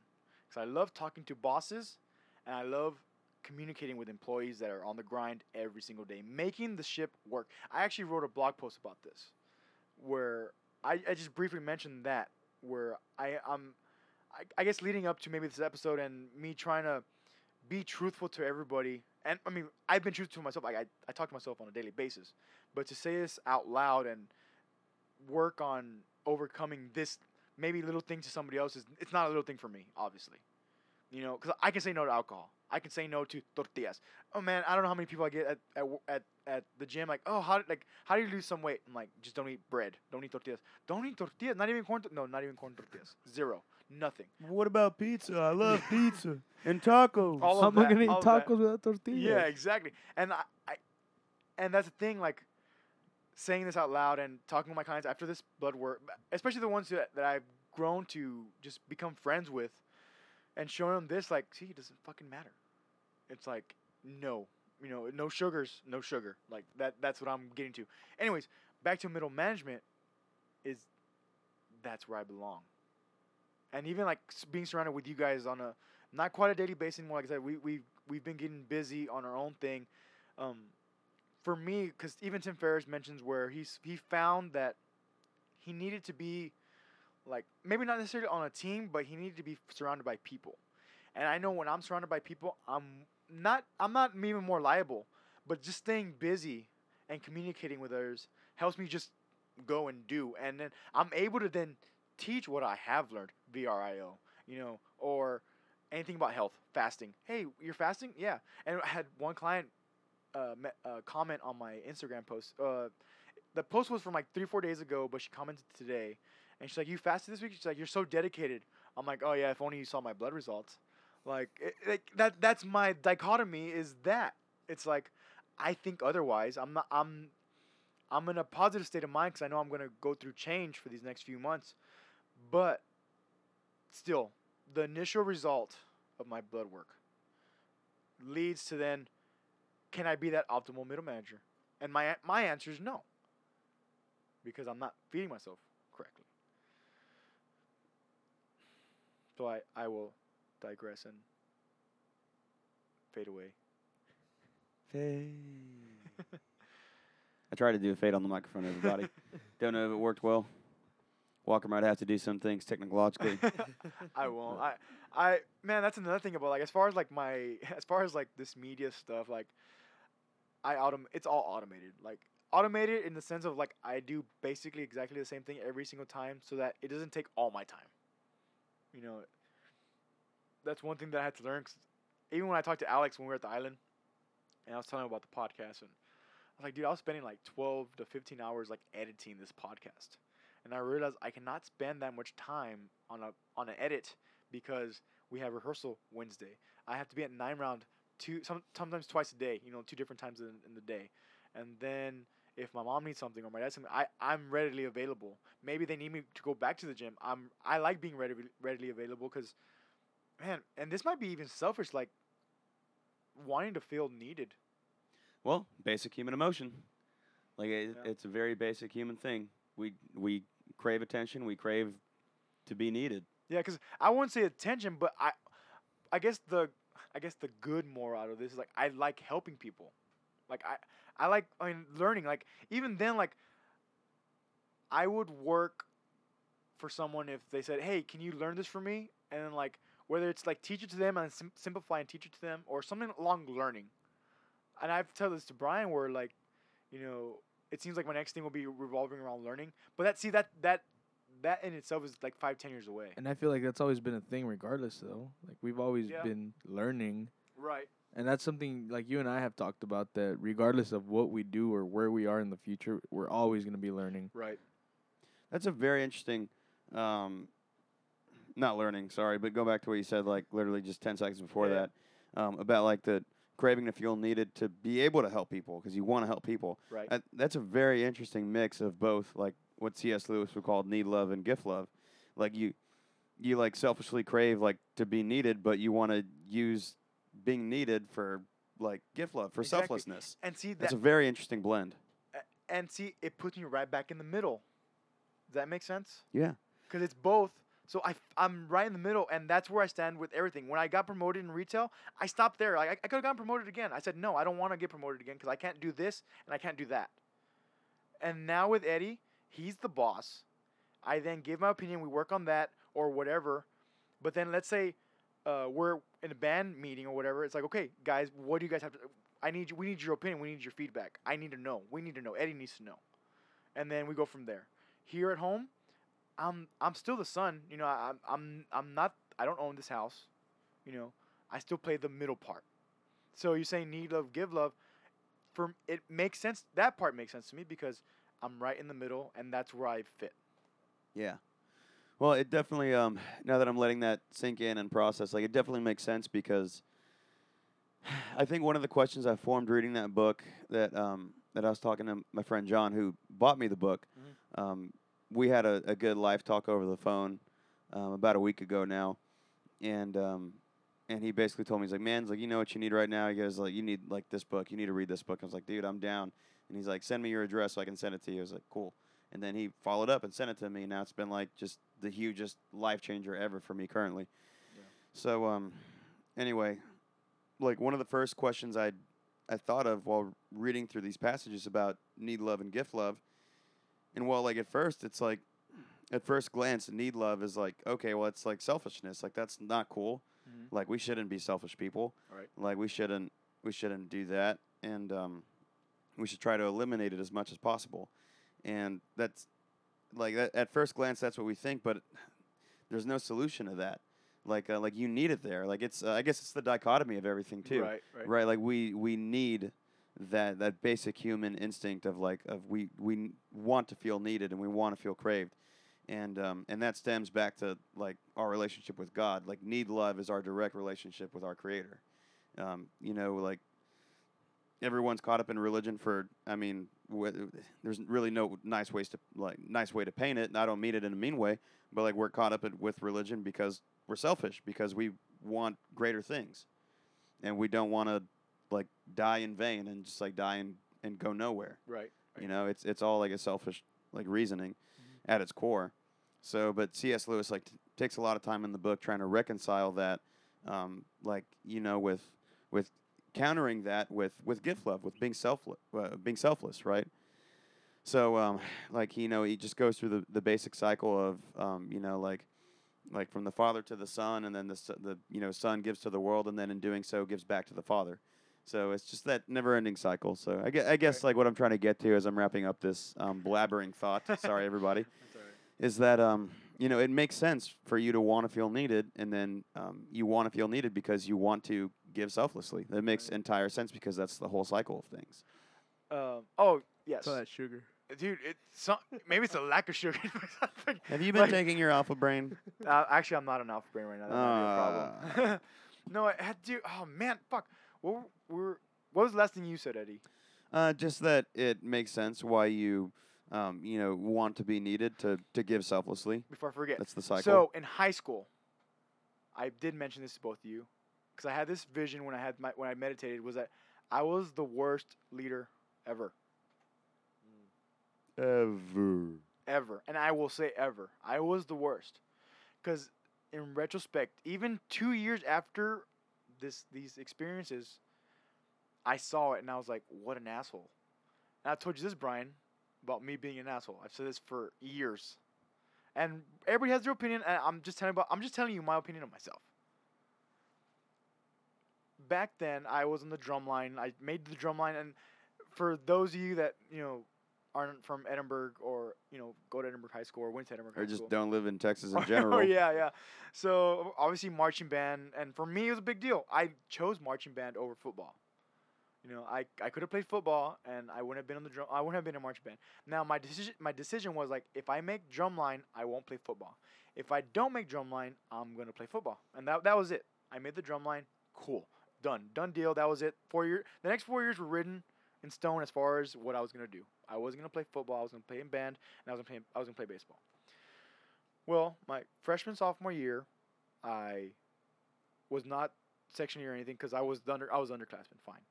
because I love talking to bosses, and I love communicating with employees that are on the grind every single day, making the ship work. I actually wrote a blog post about this where I, I just briefly mentioned that where I I'm I, I guess leading up to maybe this episode and me trying to be truthful to everybody and I mean, I've been truthful to myself. Like I, I talk to myself on a daily basis, but to say this out loud and work on overcoming this maybe little thing to somebody else is it's not a little thing for me, obviously. You know, because I can say no to alcohol. I can say no to tortillas. Oh man, I don't know how many people I get at at at, at the gym. Like, oh, how like how do you lose some weight? I'm like, just don't eat bread. Don't eat tortillas. Don't eat tortillas. Not even corn. tor- No, not even corn tortillas. Zero. Nothing. What about pizza? I love pizza and tacos. All I'm of not that, gonna eat all of that. tacos without tortillas. Yeah, exactly. And I, I, and that's the thing. Like, saying this out loud and talking to my clients after this blood work, especially the ones that, that I've grown to just become friends with, and showing them this, like, see, it doesn't fucking matter. It's like, no, you know, no sugars, no sugar. Like that. That's what I'm getting to. Anyways, back to middle management. Is that's where I belong. And even like being surrounded with you guys on a not quite a daily basis anymore. Like I said, we we we've been getting busy on our own thing. Um, for me, because even Tim Ferriss mentions where he's he found that he needed to be like maybe not necessarily on a team, but he needed to be surrounded by people. And I know when I'm surrounded by people, I'm not I'm not even more liable, but just staying busy and communicating with others helps me just go and do, and then I'm able to then teach what I have learned VRIO, you know, or anything about health, fasting. Hey, you're fasting? Yeah. And I had one client uh, uh, comment on my Instagram post. Uh, the post was from like three, four days ago, but she commented today, and she's like, "You fasted this week?" She's like, "You're so dedicated." I'm like, "Oh yeah, if only you saw my blood results." Like, it, that. That's my dichotomy. Is that it's like I think otherwise. I'm not. I'm. I'm in a positive state of mind because I know I'm gonna go through change for these next few months, but still, the initial result of my blood work leads to then, can I be that optimal middle manager? And my my answer is no, because I'm not feeding myself correctly. So I I will digress and fade away. Fade. I tried to do a fade on the microphone, everybody. Don't know if it worked well. Walker might have to do some things technologically. I won't. I, I, man, that's another thing about like as far as like my as far as like this media stuff, like I autom it's all automated. Like automated in the sense of like I do basically exactly the same thing every single time, so that it doesn't take all my time. You know, that's one thing that I had to learn. even when I talked to Alex when we were at the island, and I was telling him about the podcast, and I was like, dude, I was spending like twelve to fifteen hours like editing this podcast and I realized I cannot spend that much time on a on an edit because we have rehearsal Wednesday. I have to be at nine round two some sometimes twice a day, you know, two different times in, in the day. And then if my mom needs something or my dad something, I I'm readily available. Maybe they need me to go back to the gym. I'm I like being readily readily available because, man, and this might be even selfish, like wanting to feel needed. well, basic human emotion. Like it, Yeah. it's a very basic human thing. We we crave attention. We crave to be needed. Yeah, because I wouldn't say attention, but I, I guess the, I guess the good more out of this is like I like helping people, like I, I like I mean learning. Like even then, like I would work for someone if they said, "Hey, can you learn this for me?" And then like whether it's like teach it to them and sim- simplify and teach it to them, or something along learning. And I've told this to Brian where like, you know, it seems like my next thing will be revolving around learning. But that see that that that in itself is like five ten years away. And I feel like that's always been a thing, regardless. Though, like we've always Yeah. been learning, Right. and that's something like you and I have talked about. That regardless of what we do or where we are in the future, we're always going to be learning. Right. That's a very interesting, um, not learning, sorry, but go back to what you said, like literally just 10 seconds before Yeah. that, um, about like the craving to feel needed to be able to help people because you want to help people. Right. Uh, that's a very interesting mix of both, like what C.S. Lewis would call need love and gift love. Like you, you like selfishly crave like to be needed, but you want to use being needed for like gift love for Exactly. selflessness. and see that That's a very interesting blend. and see it puts me right back in the middle. Does that make sense? Yeah. Because it's both. So I I'm right in the middle, and that's where I stand with everything. When I got promoted in retail, I stopped there. I, I could have gotten promoted again. I said no, I don't want to get promoted again because I can't do this and I can't do that. And now with Eddie, he's the boss. I then give my opinion. We work on that or whatever. But then let's say uh, we're in a band meeting or whatever. It's like, okay, guys, what do you guys have to? I need you. We need your opinion. We need your feedback. I need to know. We need to know. Eddie needs to know, and then we go from there. Here at home, I'm I'm still the son. You know, I, I'm I'm not. I don't own this house. You know, I still play the middle part. So you're saying need love, give love. For it makes sense. That part makes sense to me because I'm right in the middle, and that's where I fit. Yeah. Well, it definitely um now that I'm letting that sink in and process, like it definitely makes sense because I think one of the questions I formed reading that book that um that I was talking to my friend John who bought me the book. Mhm. Um, we had a, a good life talk over the phone um, about a week ago now, and um, and he basically told me he's like, man, he's like you know what you need right now. He goes like you need like this book. You need to read this book. I was like, dude, I'm down. And he's like, send me your address so I can send it to you. I was like, cool. And then he followed up and sent it to me. Now it's been like just the hugest life changer ever for me currently. Yeah. So um, anyway, like one of the first questions I I thought of while reading through these passages about need love and gift love, and while like at first it's like, at first glance, need love is like okay, well it's like selfishness, like that's not cool. Mm-hmm. Like we shouldn't be selfish people. Right. Like we shouldn't we shouldn't do that, and um, we should try to eliminate it as much as possible. And that's like that, at first glance, that's what we think, but there's no solution to that. Like uh, like you need it there. Like it's uh, I guess it's the dichotomy of everything too. Right. Right. Right. Like we we need that that basic human instinct of like of we we want to feel needed and we want to feel craved. And um, and that stems back to like our relationship with God. Like need love is our direct relationship with our Creator. Um, you know, like everyone's caught up in religion for. I mean, wh- there's really no nice ways to like nice way to paint it. And I don't mean it in a mean way, but like we're caught up in, with religion because we're selfish because we want greater things, and we don't want to die in vain and just like die and, and go nowhere. Right. You know, it's it's all like a selfish like reasoning at its core. So, but C.S. Lewis like t- takes a lot of time in the book trying to reconcile that, um, like you know, with with countering that with with gift love, with being selfless, uh, being selfless, right? So, um, like you know, he just goes through the, the basic cycle of, um, you know, like like from the father to the son, and then the the you know son gives to the world, and then in doing so gives back to the father. So it's just that never-ending cycle. So I guess, I guess Right. like what I'm trying to get to as I'm wrapping up this um, blabbering thought. sorry, everybody That's is that um, you know it makes sense for you to want to feel needed, and then um, you want to feel needed because you want to give selflessly. That makes Right. entire sense because that's the whole cycle of things. Um, oh yes, It's all that sugar. dude. It's some, maybe it's a lack of sugar. Have you been Like- taking your alpha brain? Uh, actually, I'm not an alpha brain right now. That might be a problem. no, I had to. Oh man, fuck. What were, what was the last thing you said, Eddie? Uh, just that it makes sense why you um, you know want to be needed to to give selflessly. Before I forget. That's the cycle. So in high school, I did mention this to both of you, because I had this vision when I had my when I meditated was that I was the worst leader ever, Ever. ever, and I will say ever. I was the worst, because in retrospect, even two years after this these experiences, I saw it and I was like, what an asshole. And I told you this, Brian, about me being an asshole. I've said this for years. And everybody has their opinion, and I'm just telling about I'm just telling you my opinion of myself. Back then I was on the drum line. I made the drum line and for those of you that, you know, aren't from Edinburg or, you know, go to Edinburg High School or went to Edinburg High. Or High just School. don't live in Texas in Oh, general. yeah, yeah. So obviously marching band, and for me it was a big deal. I chose marching band over football. You know, I, I could have played football, and I wouldn't have been on the drum. I wouldn't have been in marching band. Now my decision my decision was like, if I make drumline, I won't play football. If I don't make drumline, I'm gonna play football, and that that was it. I made the drumline. Cool, done, done deal. That was it. Four year. The next four years were written in stone as far as what I was gonna do. I wasn't gonna play football. I was gonna play in band, and I was gonna play. I was gonna play baseball. Well, my freshman sophomore year, I was not section year or anything because I was under I was underclassman, fine.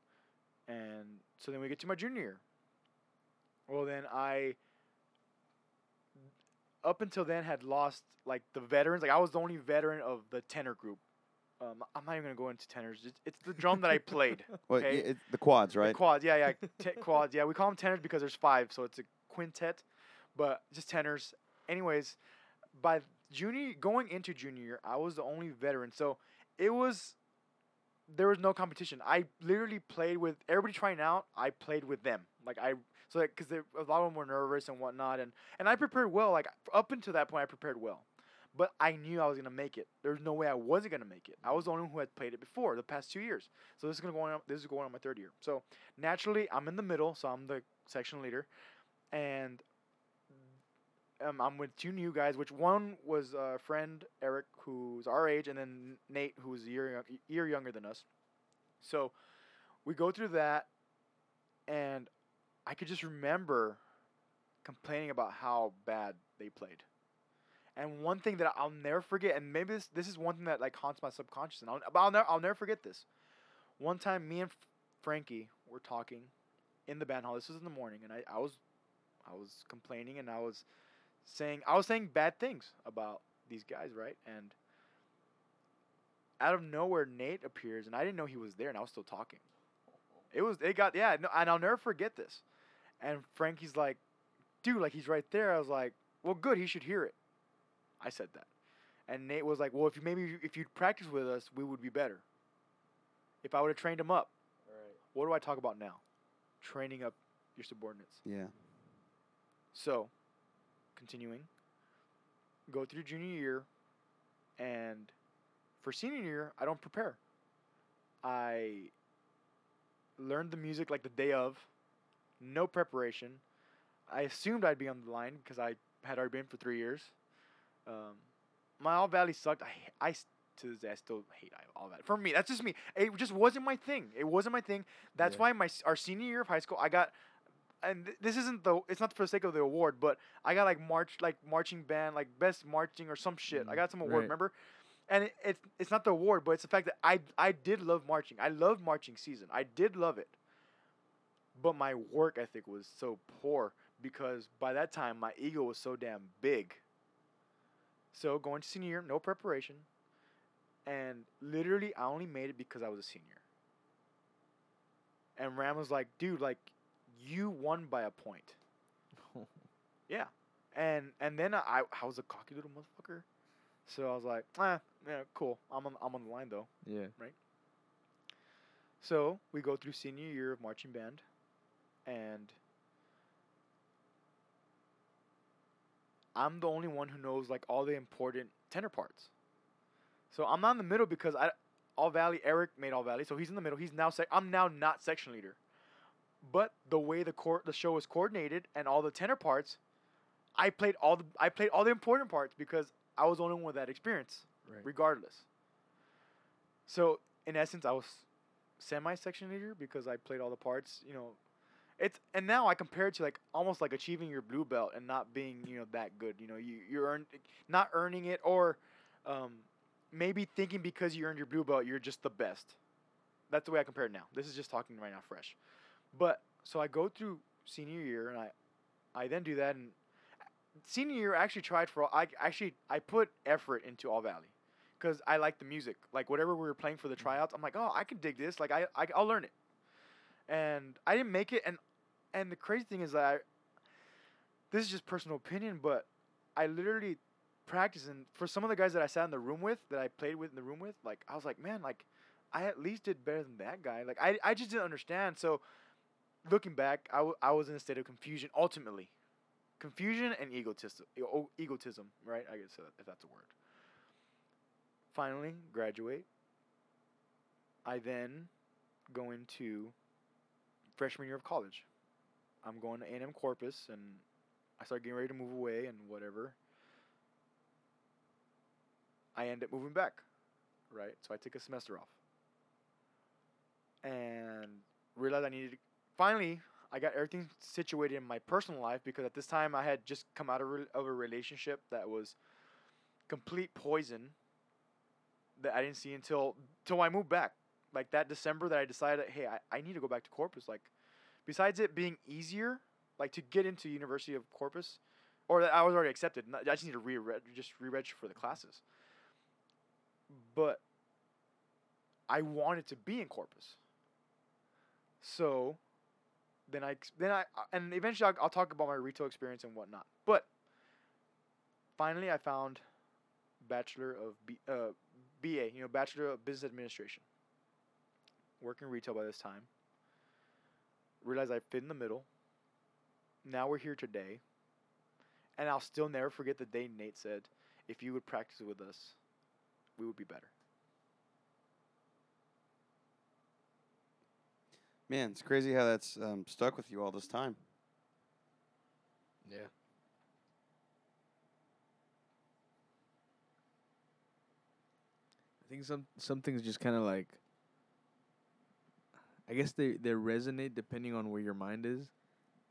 And so then we get to my junior year. Well, then I up until then had lost like the veterans. Like I was the only veteran of the tenor group. Um, I'm not even gonna go into tenors. It's, it's the drum that I played. Well, Okay. it, the quads, right? The quads, yeah, yeah, te- quads, yeah. We call them tenors because there's five, so it's a quintet, but just tenors. Anyways, by junior going into junior year, I was the only veteran. So it was there was no competition. I literally played with everybody trying out. I played with them. Like I so like because a lot of them were nervous and whatnot, and and I prepared well. Like up until that point, I prepared well, but I knew I was gonna make it. There's no way I wasn't gonna make it. I was the only one who had played it before the past two years. So this is gonna go on. This is going on my third year. So naturally, I'm in the middle. So I'm the section leader, and um, I'm with two new guys. Which one was a friend Eric, who's our age, and then Nate, who's a year year younger than us. So we go through that, and I could just remember complaining about how bad they played. And one thing that I'll never forget, and maybe this this is one thing that like haunts my subconscious, and I'll, I'll never I'll never forget this. One time, me and Frankie were talking in the band hall. This was in the morning, and I, I was I was complaining, and I was saying I was saying bad things about these guys, right? And out of nowhere, Nate appears, and I didn't know he was there, and I was still talking. It was it got yeah, no, and I'll never forget this. And Frankie's like, dude, like he's right there. I was like, well, good, he should hear it. I said that, and Nate was like, well, if you maybe if you'd practice with us, we would be better. If I would have trained him up, what do I talk about now? Training up your subordinates. Yeah. So, continuing, go through junior year, and for senior year, I don't prepare. I learned the music like the day of, no preparation. I assumed I'd be on the line because I had already been for three years. Um, my All Valley sucked. I, I to this day I still hate All Valley. For me, that's just me. It just wasn't my thing. It wasn't my thing. That's Yeah. why my our senior year of high school, I got and th- this isn't the it's not for the sake of the award, but I got like march like marching band like best marching or some shit. I Mm, got some award, right. remember? And it, it's it's not the award, but it's the fact that I I did love marching. I loved marching season. I did love it. But my work ethic was so poor because by that time my ego was so damn big. So going to senior year, no preparation, and literally I only made it because I was a senior. And Ram was like, "Dude, like, you won by a point." Yeah, and and then I I was a cocky little motherfucker, so I was like, ah, yeah, cool. I'm on I'm on the line though. yeah. Right. So we go through senior year of marching band, and I'm the only one who knows like all the important tenor parts. So I'm not in the middle because I All Valley Eric made All Valley, so he's in the middle. He's now sec- I'm now not section leader, but the way the court the show was coordinated and all the tenor parts, I played all the I played all the important parts because I was the only one with that experience Right. regardless. So in essence, I was semi-section leader because I played all the parts. You know, it's and now I compare it to like almost like achieving your blue belt and not being you know that good. You know, you you earn not earning it or um, maybe thinking because you earned your blue belt you're just the best. That's the way I compare it now. This is just talking right now, fresh. But so I go through senior year and I I then do that and senior year I actually tried for I actually I put effort into All Valley because I like the music. Like whatever we were playing for the tryouts, I'm like, oh, I can dig this. Like I, I I'll learn it. And I didn't make it. And and the crazy thing is that I, this is just personal opinion, but I literally practiced. And for some of the guys that I sat in the room with, that I played with in the room with, like I was like, man, like I at least did better than that guy. Like I I just didn't understand. So looking back, I, w- I was in a state of confusion ultimately. Confusion and egotism, egotism, right? I guess uh, if that's a word finally graduate. I then go into freshman year of college. I'm going to A&M Corpus, and I start getting ready to move away and whatever. I end up moving back, right? So I take a semester off, and realized I needed. To, finally, I got everything situated in my personal life because at this time I had just come out of, re- of a relationship that was complete poison that I didn't see until till I moved back. Like that December that I decided, hey, I, I need to go back to Corpus. Like, besides it being easier, like to get into University of Corpus, or that I was already accepted. I just need to re just re-register for the classes. But I wanted to be in Corpus. So then I then I and eventually I'll, I'll talk about my retail experience and whatnot. But finally, I found Bachelor of B, uh, BA, you know, Bachelor of Business Administration. Working retail by this time. Realized I fit in the middle. Now we're here today. And I'll still never forget the day Nate said, if you would practice with us, we would be better. Man, it's crazy how that's um, stuck with you all this time. Yeah. I think some some things just kind of like. I guess they they resonate depending on where your mind is.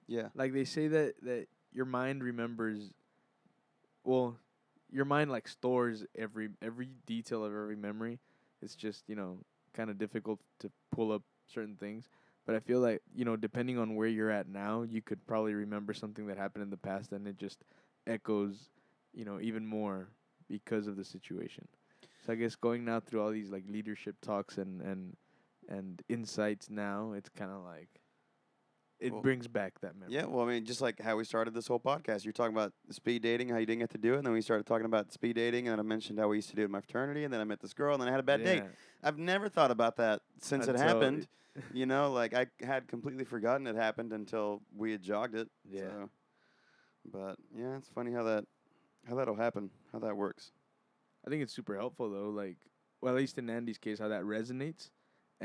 Yeah. Like they say that that your mind remembers. Well, your mind like stores every every detail of every memory. It's just you know kind of difficult to pull up certain things. But I feel like you know depending on where you're at now, you could probably remember something that happened in the past, and it just echoes, you know, even more because of the situation. So I guess going now through all these like leadership talks and and and insights now, it's kind of like it Well, brings back that memory. Yeah, well, I mean, just like how we started this whole podcast, you're talking about speed dating, how you didn't get to do it, and then we started talking about speed dating, and then I mentioned how we used to do it in my fraternity, and then I met this girl, and then I had a bad date. I've never thought about that since it happened. you know, like I had completely forgotten it happened until we had jogged it. Yeah. So. But yeah, it's funny how that how that'll happen, how that works. I think it's super helpful though. Like, well, at least in Andy's case, how that resonates,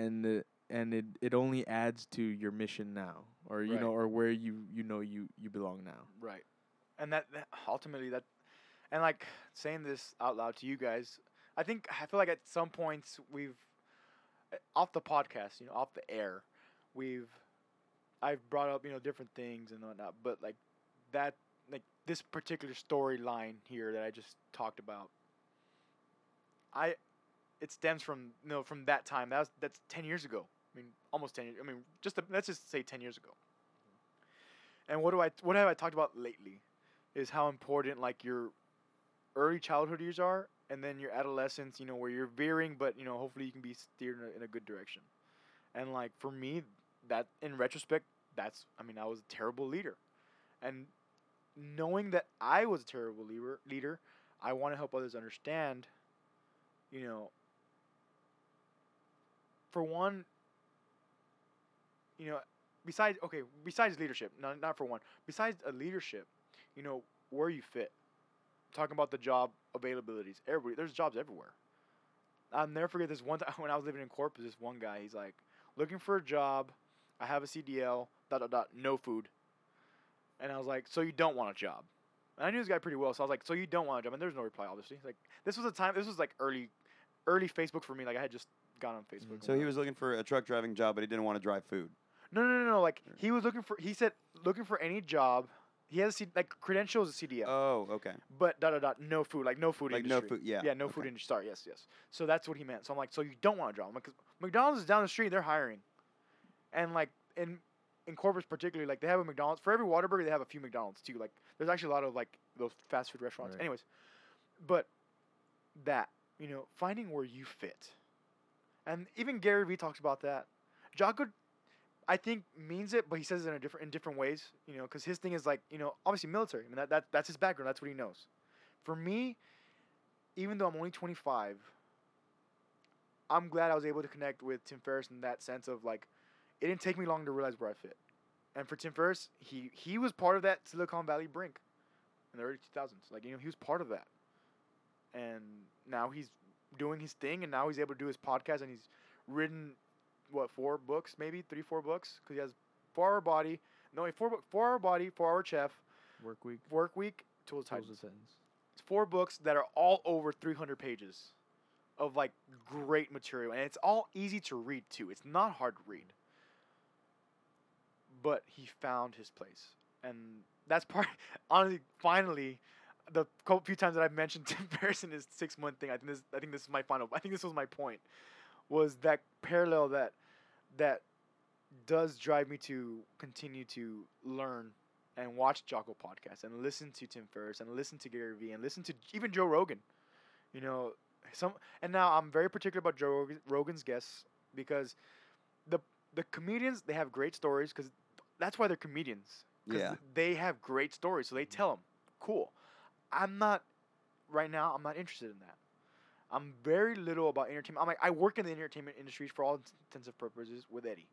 and the and it it only adds to your mission now, or you Right. know, or where you you know you you belong now. Right. And that, that ultimately that and like saying this out loud to you guys, I think I feel like at some points we've uh, off the podcast, you know, off the air, we've I've brought up, you know, different things and whatnot, but like that like this particular storyline here that I just talked about I it stems from you know from that time. That was that's ten years ago. I mean, almost ten years. I mean, just let's just say ten years ago. And what do I what have I talked about lately? Is how important like your early childhood years are, and then your adolescence. You know where you're veering, but you know hopefully you can be steered in a, in a good direction. And like for me, that in retrospect, that's I mean I was a terrible leader, and knowing that I was a terrible leader, leader, I want to help others understand. You know. For one, you know, besides okay, besides leadership, not not for one, besides a leadership, you know, where you fit. Talking about the job availabilities, everybody, there's jobs everywhere. I'll never forget this one time when I was living in Corpus. This one guy, he's like, looking for a job. I have a CDL. Dot dot dot. No food. And I was like, so you don't want a job? And I knew this guy pretty well, so I was like, so you don't want a job? And there's no reply, obviously. Like this was a time. This was like early, early Facebook for me. Like I had just gone on Facebook. Mm. and So he was looking for a truck driving job, but he didn't want to drive food. No, no, no, no. Like he was looking for. He said looking for any job. He has a C, like credentials a CDL, Oh, okay. but dot dot dot no food, like no food Like no industry. food, yeah, Yeah, no food okay. industry. Sorry, yes, yes. So that's what he meant. So I'm like, so you don't want a job? I'm like, 'cause McDonald's is down the street. They're hiring, and like in in Corpus particularly, like they have a McDonald's for every Whataburger. They have a few McDonald's too. Like there's actually a lot of like those fast food restaurants. Right. Anyways, but that you know finding where you fit, and even Gary Vee talks about that. Jocko I think means it, but he says it in a different in different ways. You know, because his thing is like you know obviously military. I mean that, that that's his background. That's what he knows. For me, even though I'm only 25, I'm glad I was able to connect with Tim Ferriss in that sense of like, it didn't take me long to realize where I fit. And for Tim Ferriss, he he was part of that Silicon Valley brink in the early 2000s. Like you know he was part of that, and now he's doing his thing, and now he's able to do his podcast, and he's written what four books, maybe three, four books, because he has four hour body, no, four, four hour body, four hour chef, Work week. work week, tools Tools Titans. Titans. It's four books that are all over 300 pages of like great material, and it's all easy to read too. It's not hard to read, but he found his place, and that's part. Honestly, finally, the couple few times that I've mentioned Tim Ferriss in his six month thing, I think this, I think this is my final. I think this was my point, was that parallel that that does drive me to continue to learn and watch Jocko podcast and listen to Tim Ferriss and listen to Gary Vee and listen to even Joe Rogan. You know, some and now I'm very particular about Joe Rogan's guests because the the comedians they have great stories because that's why they're comedians. 'cause Yeah. they have great stories, so they mm-hmm. tell them. Cool. I'm not right now. I'm not interested in that. I'm very little about entertainment. I'm like I work in the entertainment industry for all intents and purposes with Eddie.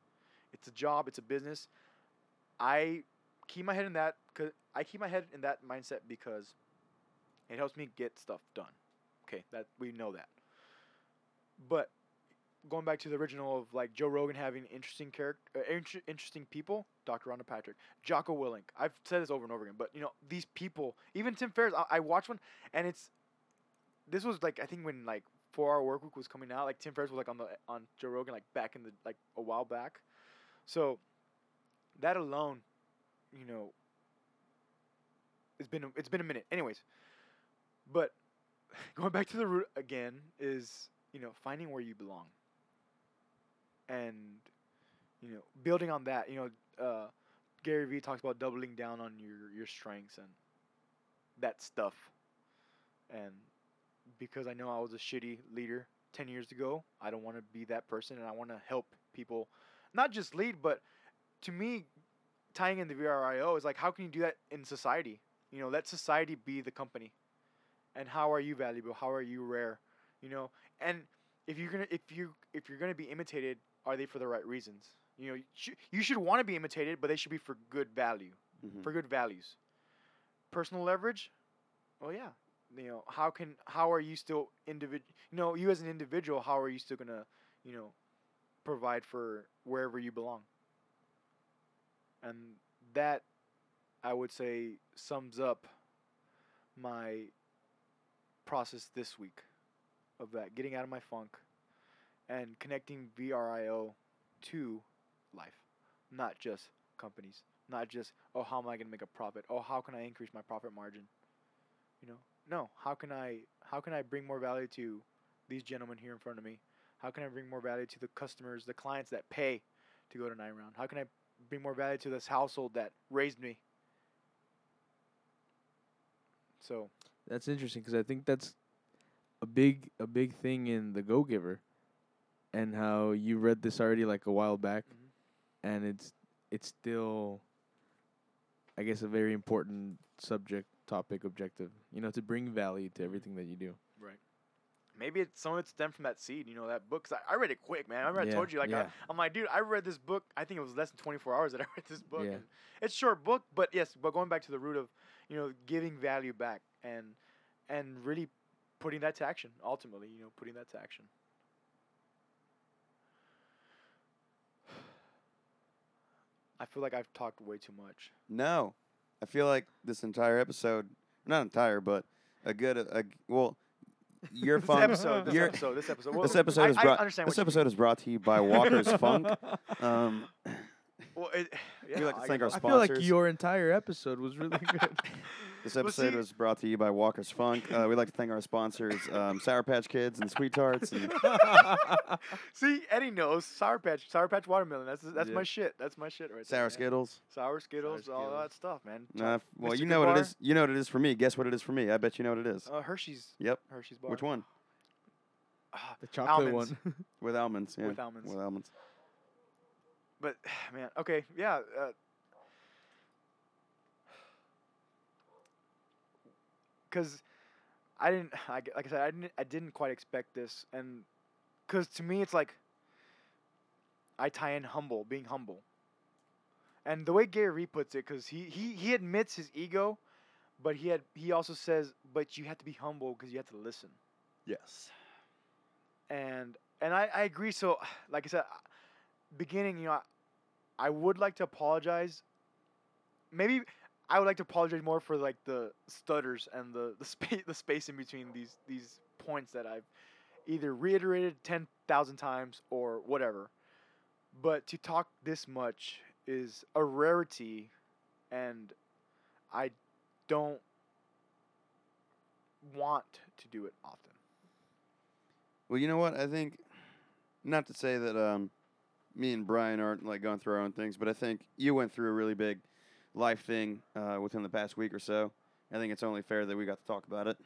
It's a job. It's a business. I keep my head in that cause I keep my head in that mindset because it helps me get stuff done. Okay, that we know that. But going back to the original of like Joe Rogan having interesting character, uh, inter- interesting people, Dr. Rhonda Patrick, Jocko Willink. I've said this over and over again, but you know these people, even Tim Ferriss. I, I watched one, and it's this was like I think when like Four Hour Work Week was coming out, like Tim Ferriss was like on the on Joe Rogan like back in the like a while back, so that alone, you know, it's been a, it's been a minute. Anyways, but going back to the root again is you know finding where you belong and you know building on that you know uh, gary vee talks about doubling down on your your strengths and that stuff. And because i know i was a shitty leader 10 years ago i don't want to be that person and i want to help people not just lead but to me tying in the vrio is like how can you do that in society? You know let society be the company. And how are you valuable? How are you rare? You know? And if you're gonna if you if you're gonna be imitated are they for the right reasons? You know you should, want to be imitated but they should be for good value Mhm. for good values. Personal leverage? Well yeah. You know how can how are you still individual you know you as an individual how are you still gonna you know provide for wherever you belong? And that i would say sums up my process this week of that getting out of my funk and connecting VRIO to life, not just companies, not just oh how am I going to make a profit? Oh how can I increase my profit margin? You know, no, how can I how can I bring more value to these gentlemen here in front of me? How can I bring more value to the customers, the clients that pay to go to nine round? How can I bring more value to this household that raised me? So That's interesting because I think that's a big a big thing in the Go Giver, and how you read this already like a while back, Mhm. and it's it's still, I guess, a very important subject, topic, objective. You know, to bring value to everything that you do. Right. Maybe it's some of it stemmed from that seed, you know, that book. 'Cause I, I read it quick, man. I remember I told you, like, yeah. I, am like, dude, I read this book. I think it was less than 24 hours that I read this book. Yeah. And it's a short book, but yes, but going back to the root of, you know, giving value back and and really putting that to action. Ultimately, you know, putting that to action. I feel like I've talked way too much. No, I feel like this entire episode, not entire, but a good, a, well, your this fun. episode, this your- episode, this episode. Well, This episode I, is I brought. understand This episode is brought to you by Walker's Funk. Um. Well, it, yeah, we like to thank our I feel like your entire episode was really good. This episode was brought to you by Walker's Funk. Uh, we'd like to thank our sponsors, um, Sour Patch Kids and Sweet Tarts. And See, Eddie knows Sour Patch, Sour Patch watermelon. That's that's Yeah. my shit. That's my shit right there. Sour man. Skittles. Sour Skittles, all that stuff, man. Nah, well, Mr. you know what it Goodbar? is. You know what it is for me. Guess what it is for me. I bet you know what it is. Uh, Hershey's. Yep. Hershey's bar. Which one? Ah, the chocolate Almonds. one. With almonds. Yeah. With almonds. With almonds. but man, okay, yeah. Uh, Cause I didn't, like I said, I didn't, I didn't quite expect this, and cause to me it's like I tie in humble, being humble, and the way Gary Vee puts it, cause he he he admits his ego, but he had he also says, but you have to be humble because you have to listen. Yes. and and I, I agree. So, like I said, beginning, you know, I, I would like to apologize. Maybe I would like to apologize more for like the stutters and the the space the space in between these these points that I've either reiterated ten thousand times or whatever. But to talk this much is a rarity, and I don't want to do it often. Well, you know what? I think, not to say that um, me and Bryan aren't like going through our own things, but I think you went through a really big life thing uh, within the past week or so. I think it's only fair that we got to talk about it.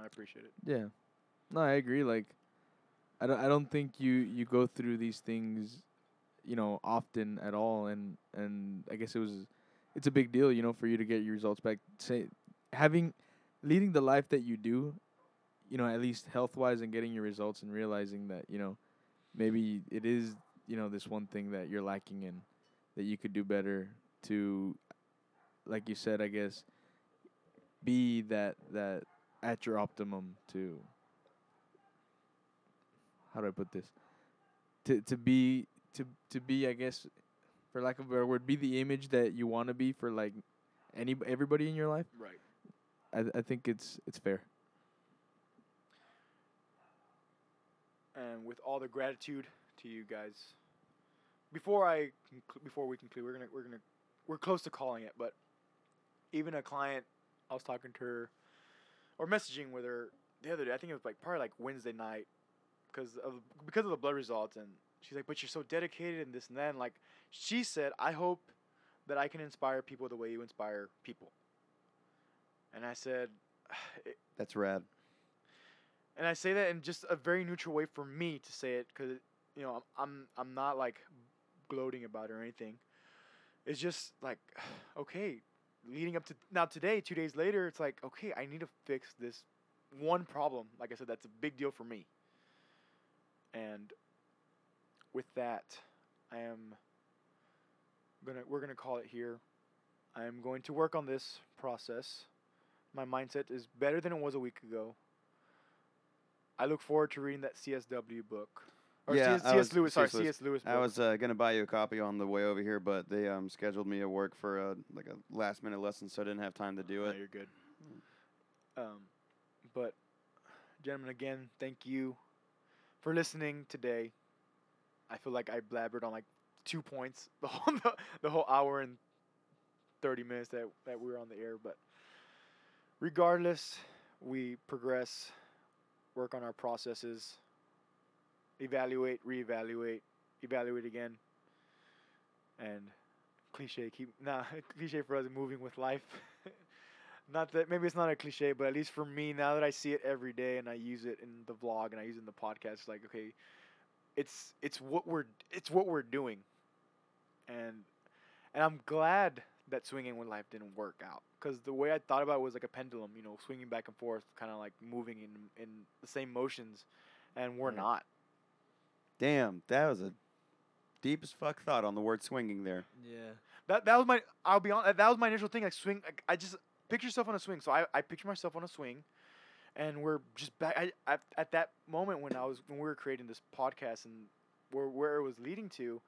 I appreciate it. Yeah. No, I agree. Like, I don't, I don't think you, you go through these things, you know, often at all. And, and I guess it was, it's a big deal, you know, for you to get your results back. Say, having, leading the life that you do, you know, at least health wise and getting your results and realizing that, you know, maybe it is, you know, this one thing that you're lacking in that you could do better to like you said, I guess, be that that at your optimum to how do I put this? To to be to to be I guess for lack of a better word, be the image that you want to be for like any everybody in your life. Right. I th- I think it's it's fair. And with all the gratitude to you guys, before I conclu- before we conclude, we're gonna we're gonna we're close to calling it, but even a client, I was talking to her or messaging with her the other day. I think it was like probably like Wednesday night, because of because of the blood results, and she's like, "But you're so dedicated and this and that." And like she said, "I hope that I can inspire people the way you inspire people." And I said, That's rad. and I say that in just a very neutral way for me to say it, because you know I'm I'm I'm not like gloating about it or anything. It's just like, okay, leading up to now today, two days later, it's like, okay, I need to fix this one problem. Like I said, that's a big deal for me. And with that, I am gonna we're gonna call it here. I am going to work on this process. My mindset is better than it was a week ago. I look forward to reading that CSW book. Or Yeah, CS, I was- Lewis. Sorry, C.S. Lewis. Lewis. I was uh, gonna buy you a copy on the way over here, but they um scheduled me at work for a like a last minute lesson, so I didn't have time to do No, it. you're good. Um, but, gentlemen, again, thank you for listening today. I feel like I blabbered on like two points the whole the, the whole hour and thirty minutes that that we were on the air. But regardless, we progress, work on our processes, evaluate, reevaluate, evaluate again, and cliche keep nah cliche for us moving with life. not that maybe it's not a cliche, but at least for me, now that I see it every day and I use it in the vlog and I use it in the podcast, it's like okay, it's it's what we're it's what we're doing, and and I'm glad that swinging with life didn't work out because the way I thought about it was like a pendulum, you know, swinging back and forth, kind of like moving in in the same motions, and we're Right. not. Damn, that was a deep as fuck thought on the word swinging there. Yeah. That that was my. I'll be honest. That was my initial thing. Like swing. Like, I just picture yourself on a swing. So I, I picture myself on a swing, and we're just back. I, I at that moment when I was when we were creating this podcast and where where it was leading to,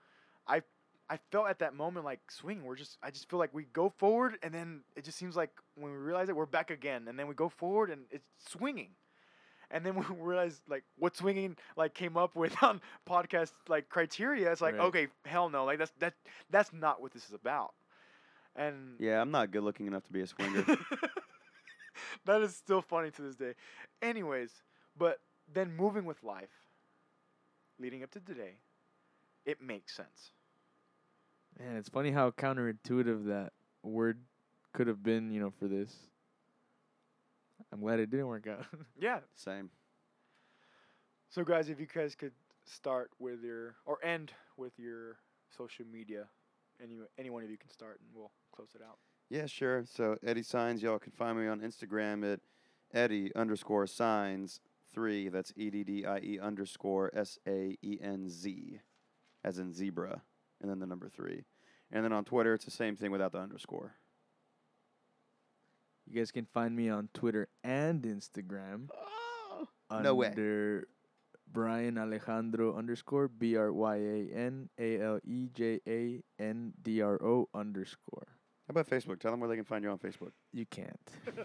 I I felt at that moment like swing. We're just I just feel like we go forward and then it just seems like when we realize it we're back again and then we go forward and it's swinging. And then we realized like what swinging like came up with on podcast like criteria. It's like Right. okay, hell no, like that's that that's not what this is about. And Yeah, I'm not good looking enough to be a swinger. that is still funny to this day. Anyways, but then moving with life, leading up to today, it makes sense. Man, it's funny how counterintuitive that word could have been, you know, for this. I'm glad it didn't work out. Yeah. Same. So guys, if you guys could start with your or end with your social media, any any one of you can start, and we'll close it out. Yeah, sure. So Eddie Saenz, y'all can find me on Instagram at Eddie underscore saenz three. That's E D D I E underscore S A E N Z, as in zebra, and then the number three. And then on Twitter, it's the same thing without the underscore. You guys can find me on Twitter and Instagram oh, No way. under Bryan Alejandro underscore B R Y A N A L E J A N D R O underscore. How about Facebook? Tell them where they can find you on Facebook. You can't.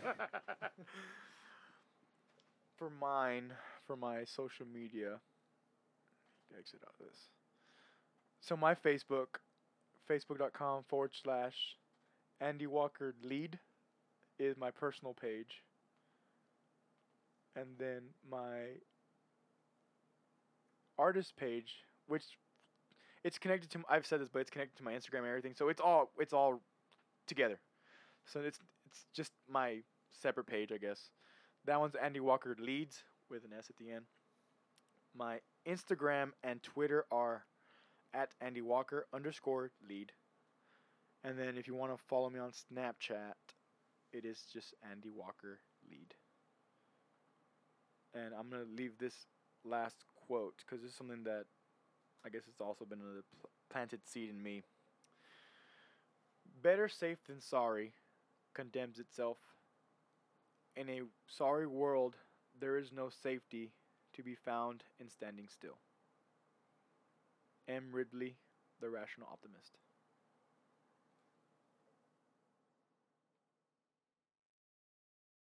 for mine, for my social media, exit out of this. So my Facebook, facebook.com forward slash Andy Walker lead is my personal page. And then my artist page, which it's connected to. I've said this, but it's connected to my Instagram and everything. So it's all it's all together. So it's it's just my separate page, I guess. That one's Andy Walker leads with an S at the end. My Instagram and Twitter are at Andy Walker underscore lead. And then if you want to follow me on Snapchat, it is just Andy Walker lead. and I'm gonna leave this last quote because it's something that I guess it's also been a pl- planted seed in me. Better safe than sorry condemns itself. In a sorry world, there is no safety to be found in standing still. M. Ridley, the Rational Optimist.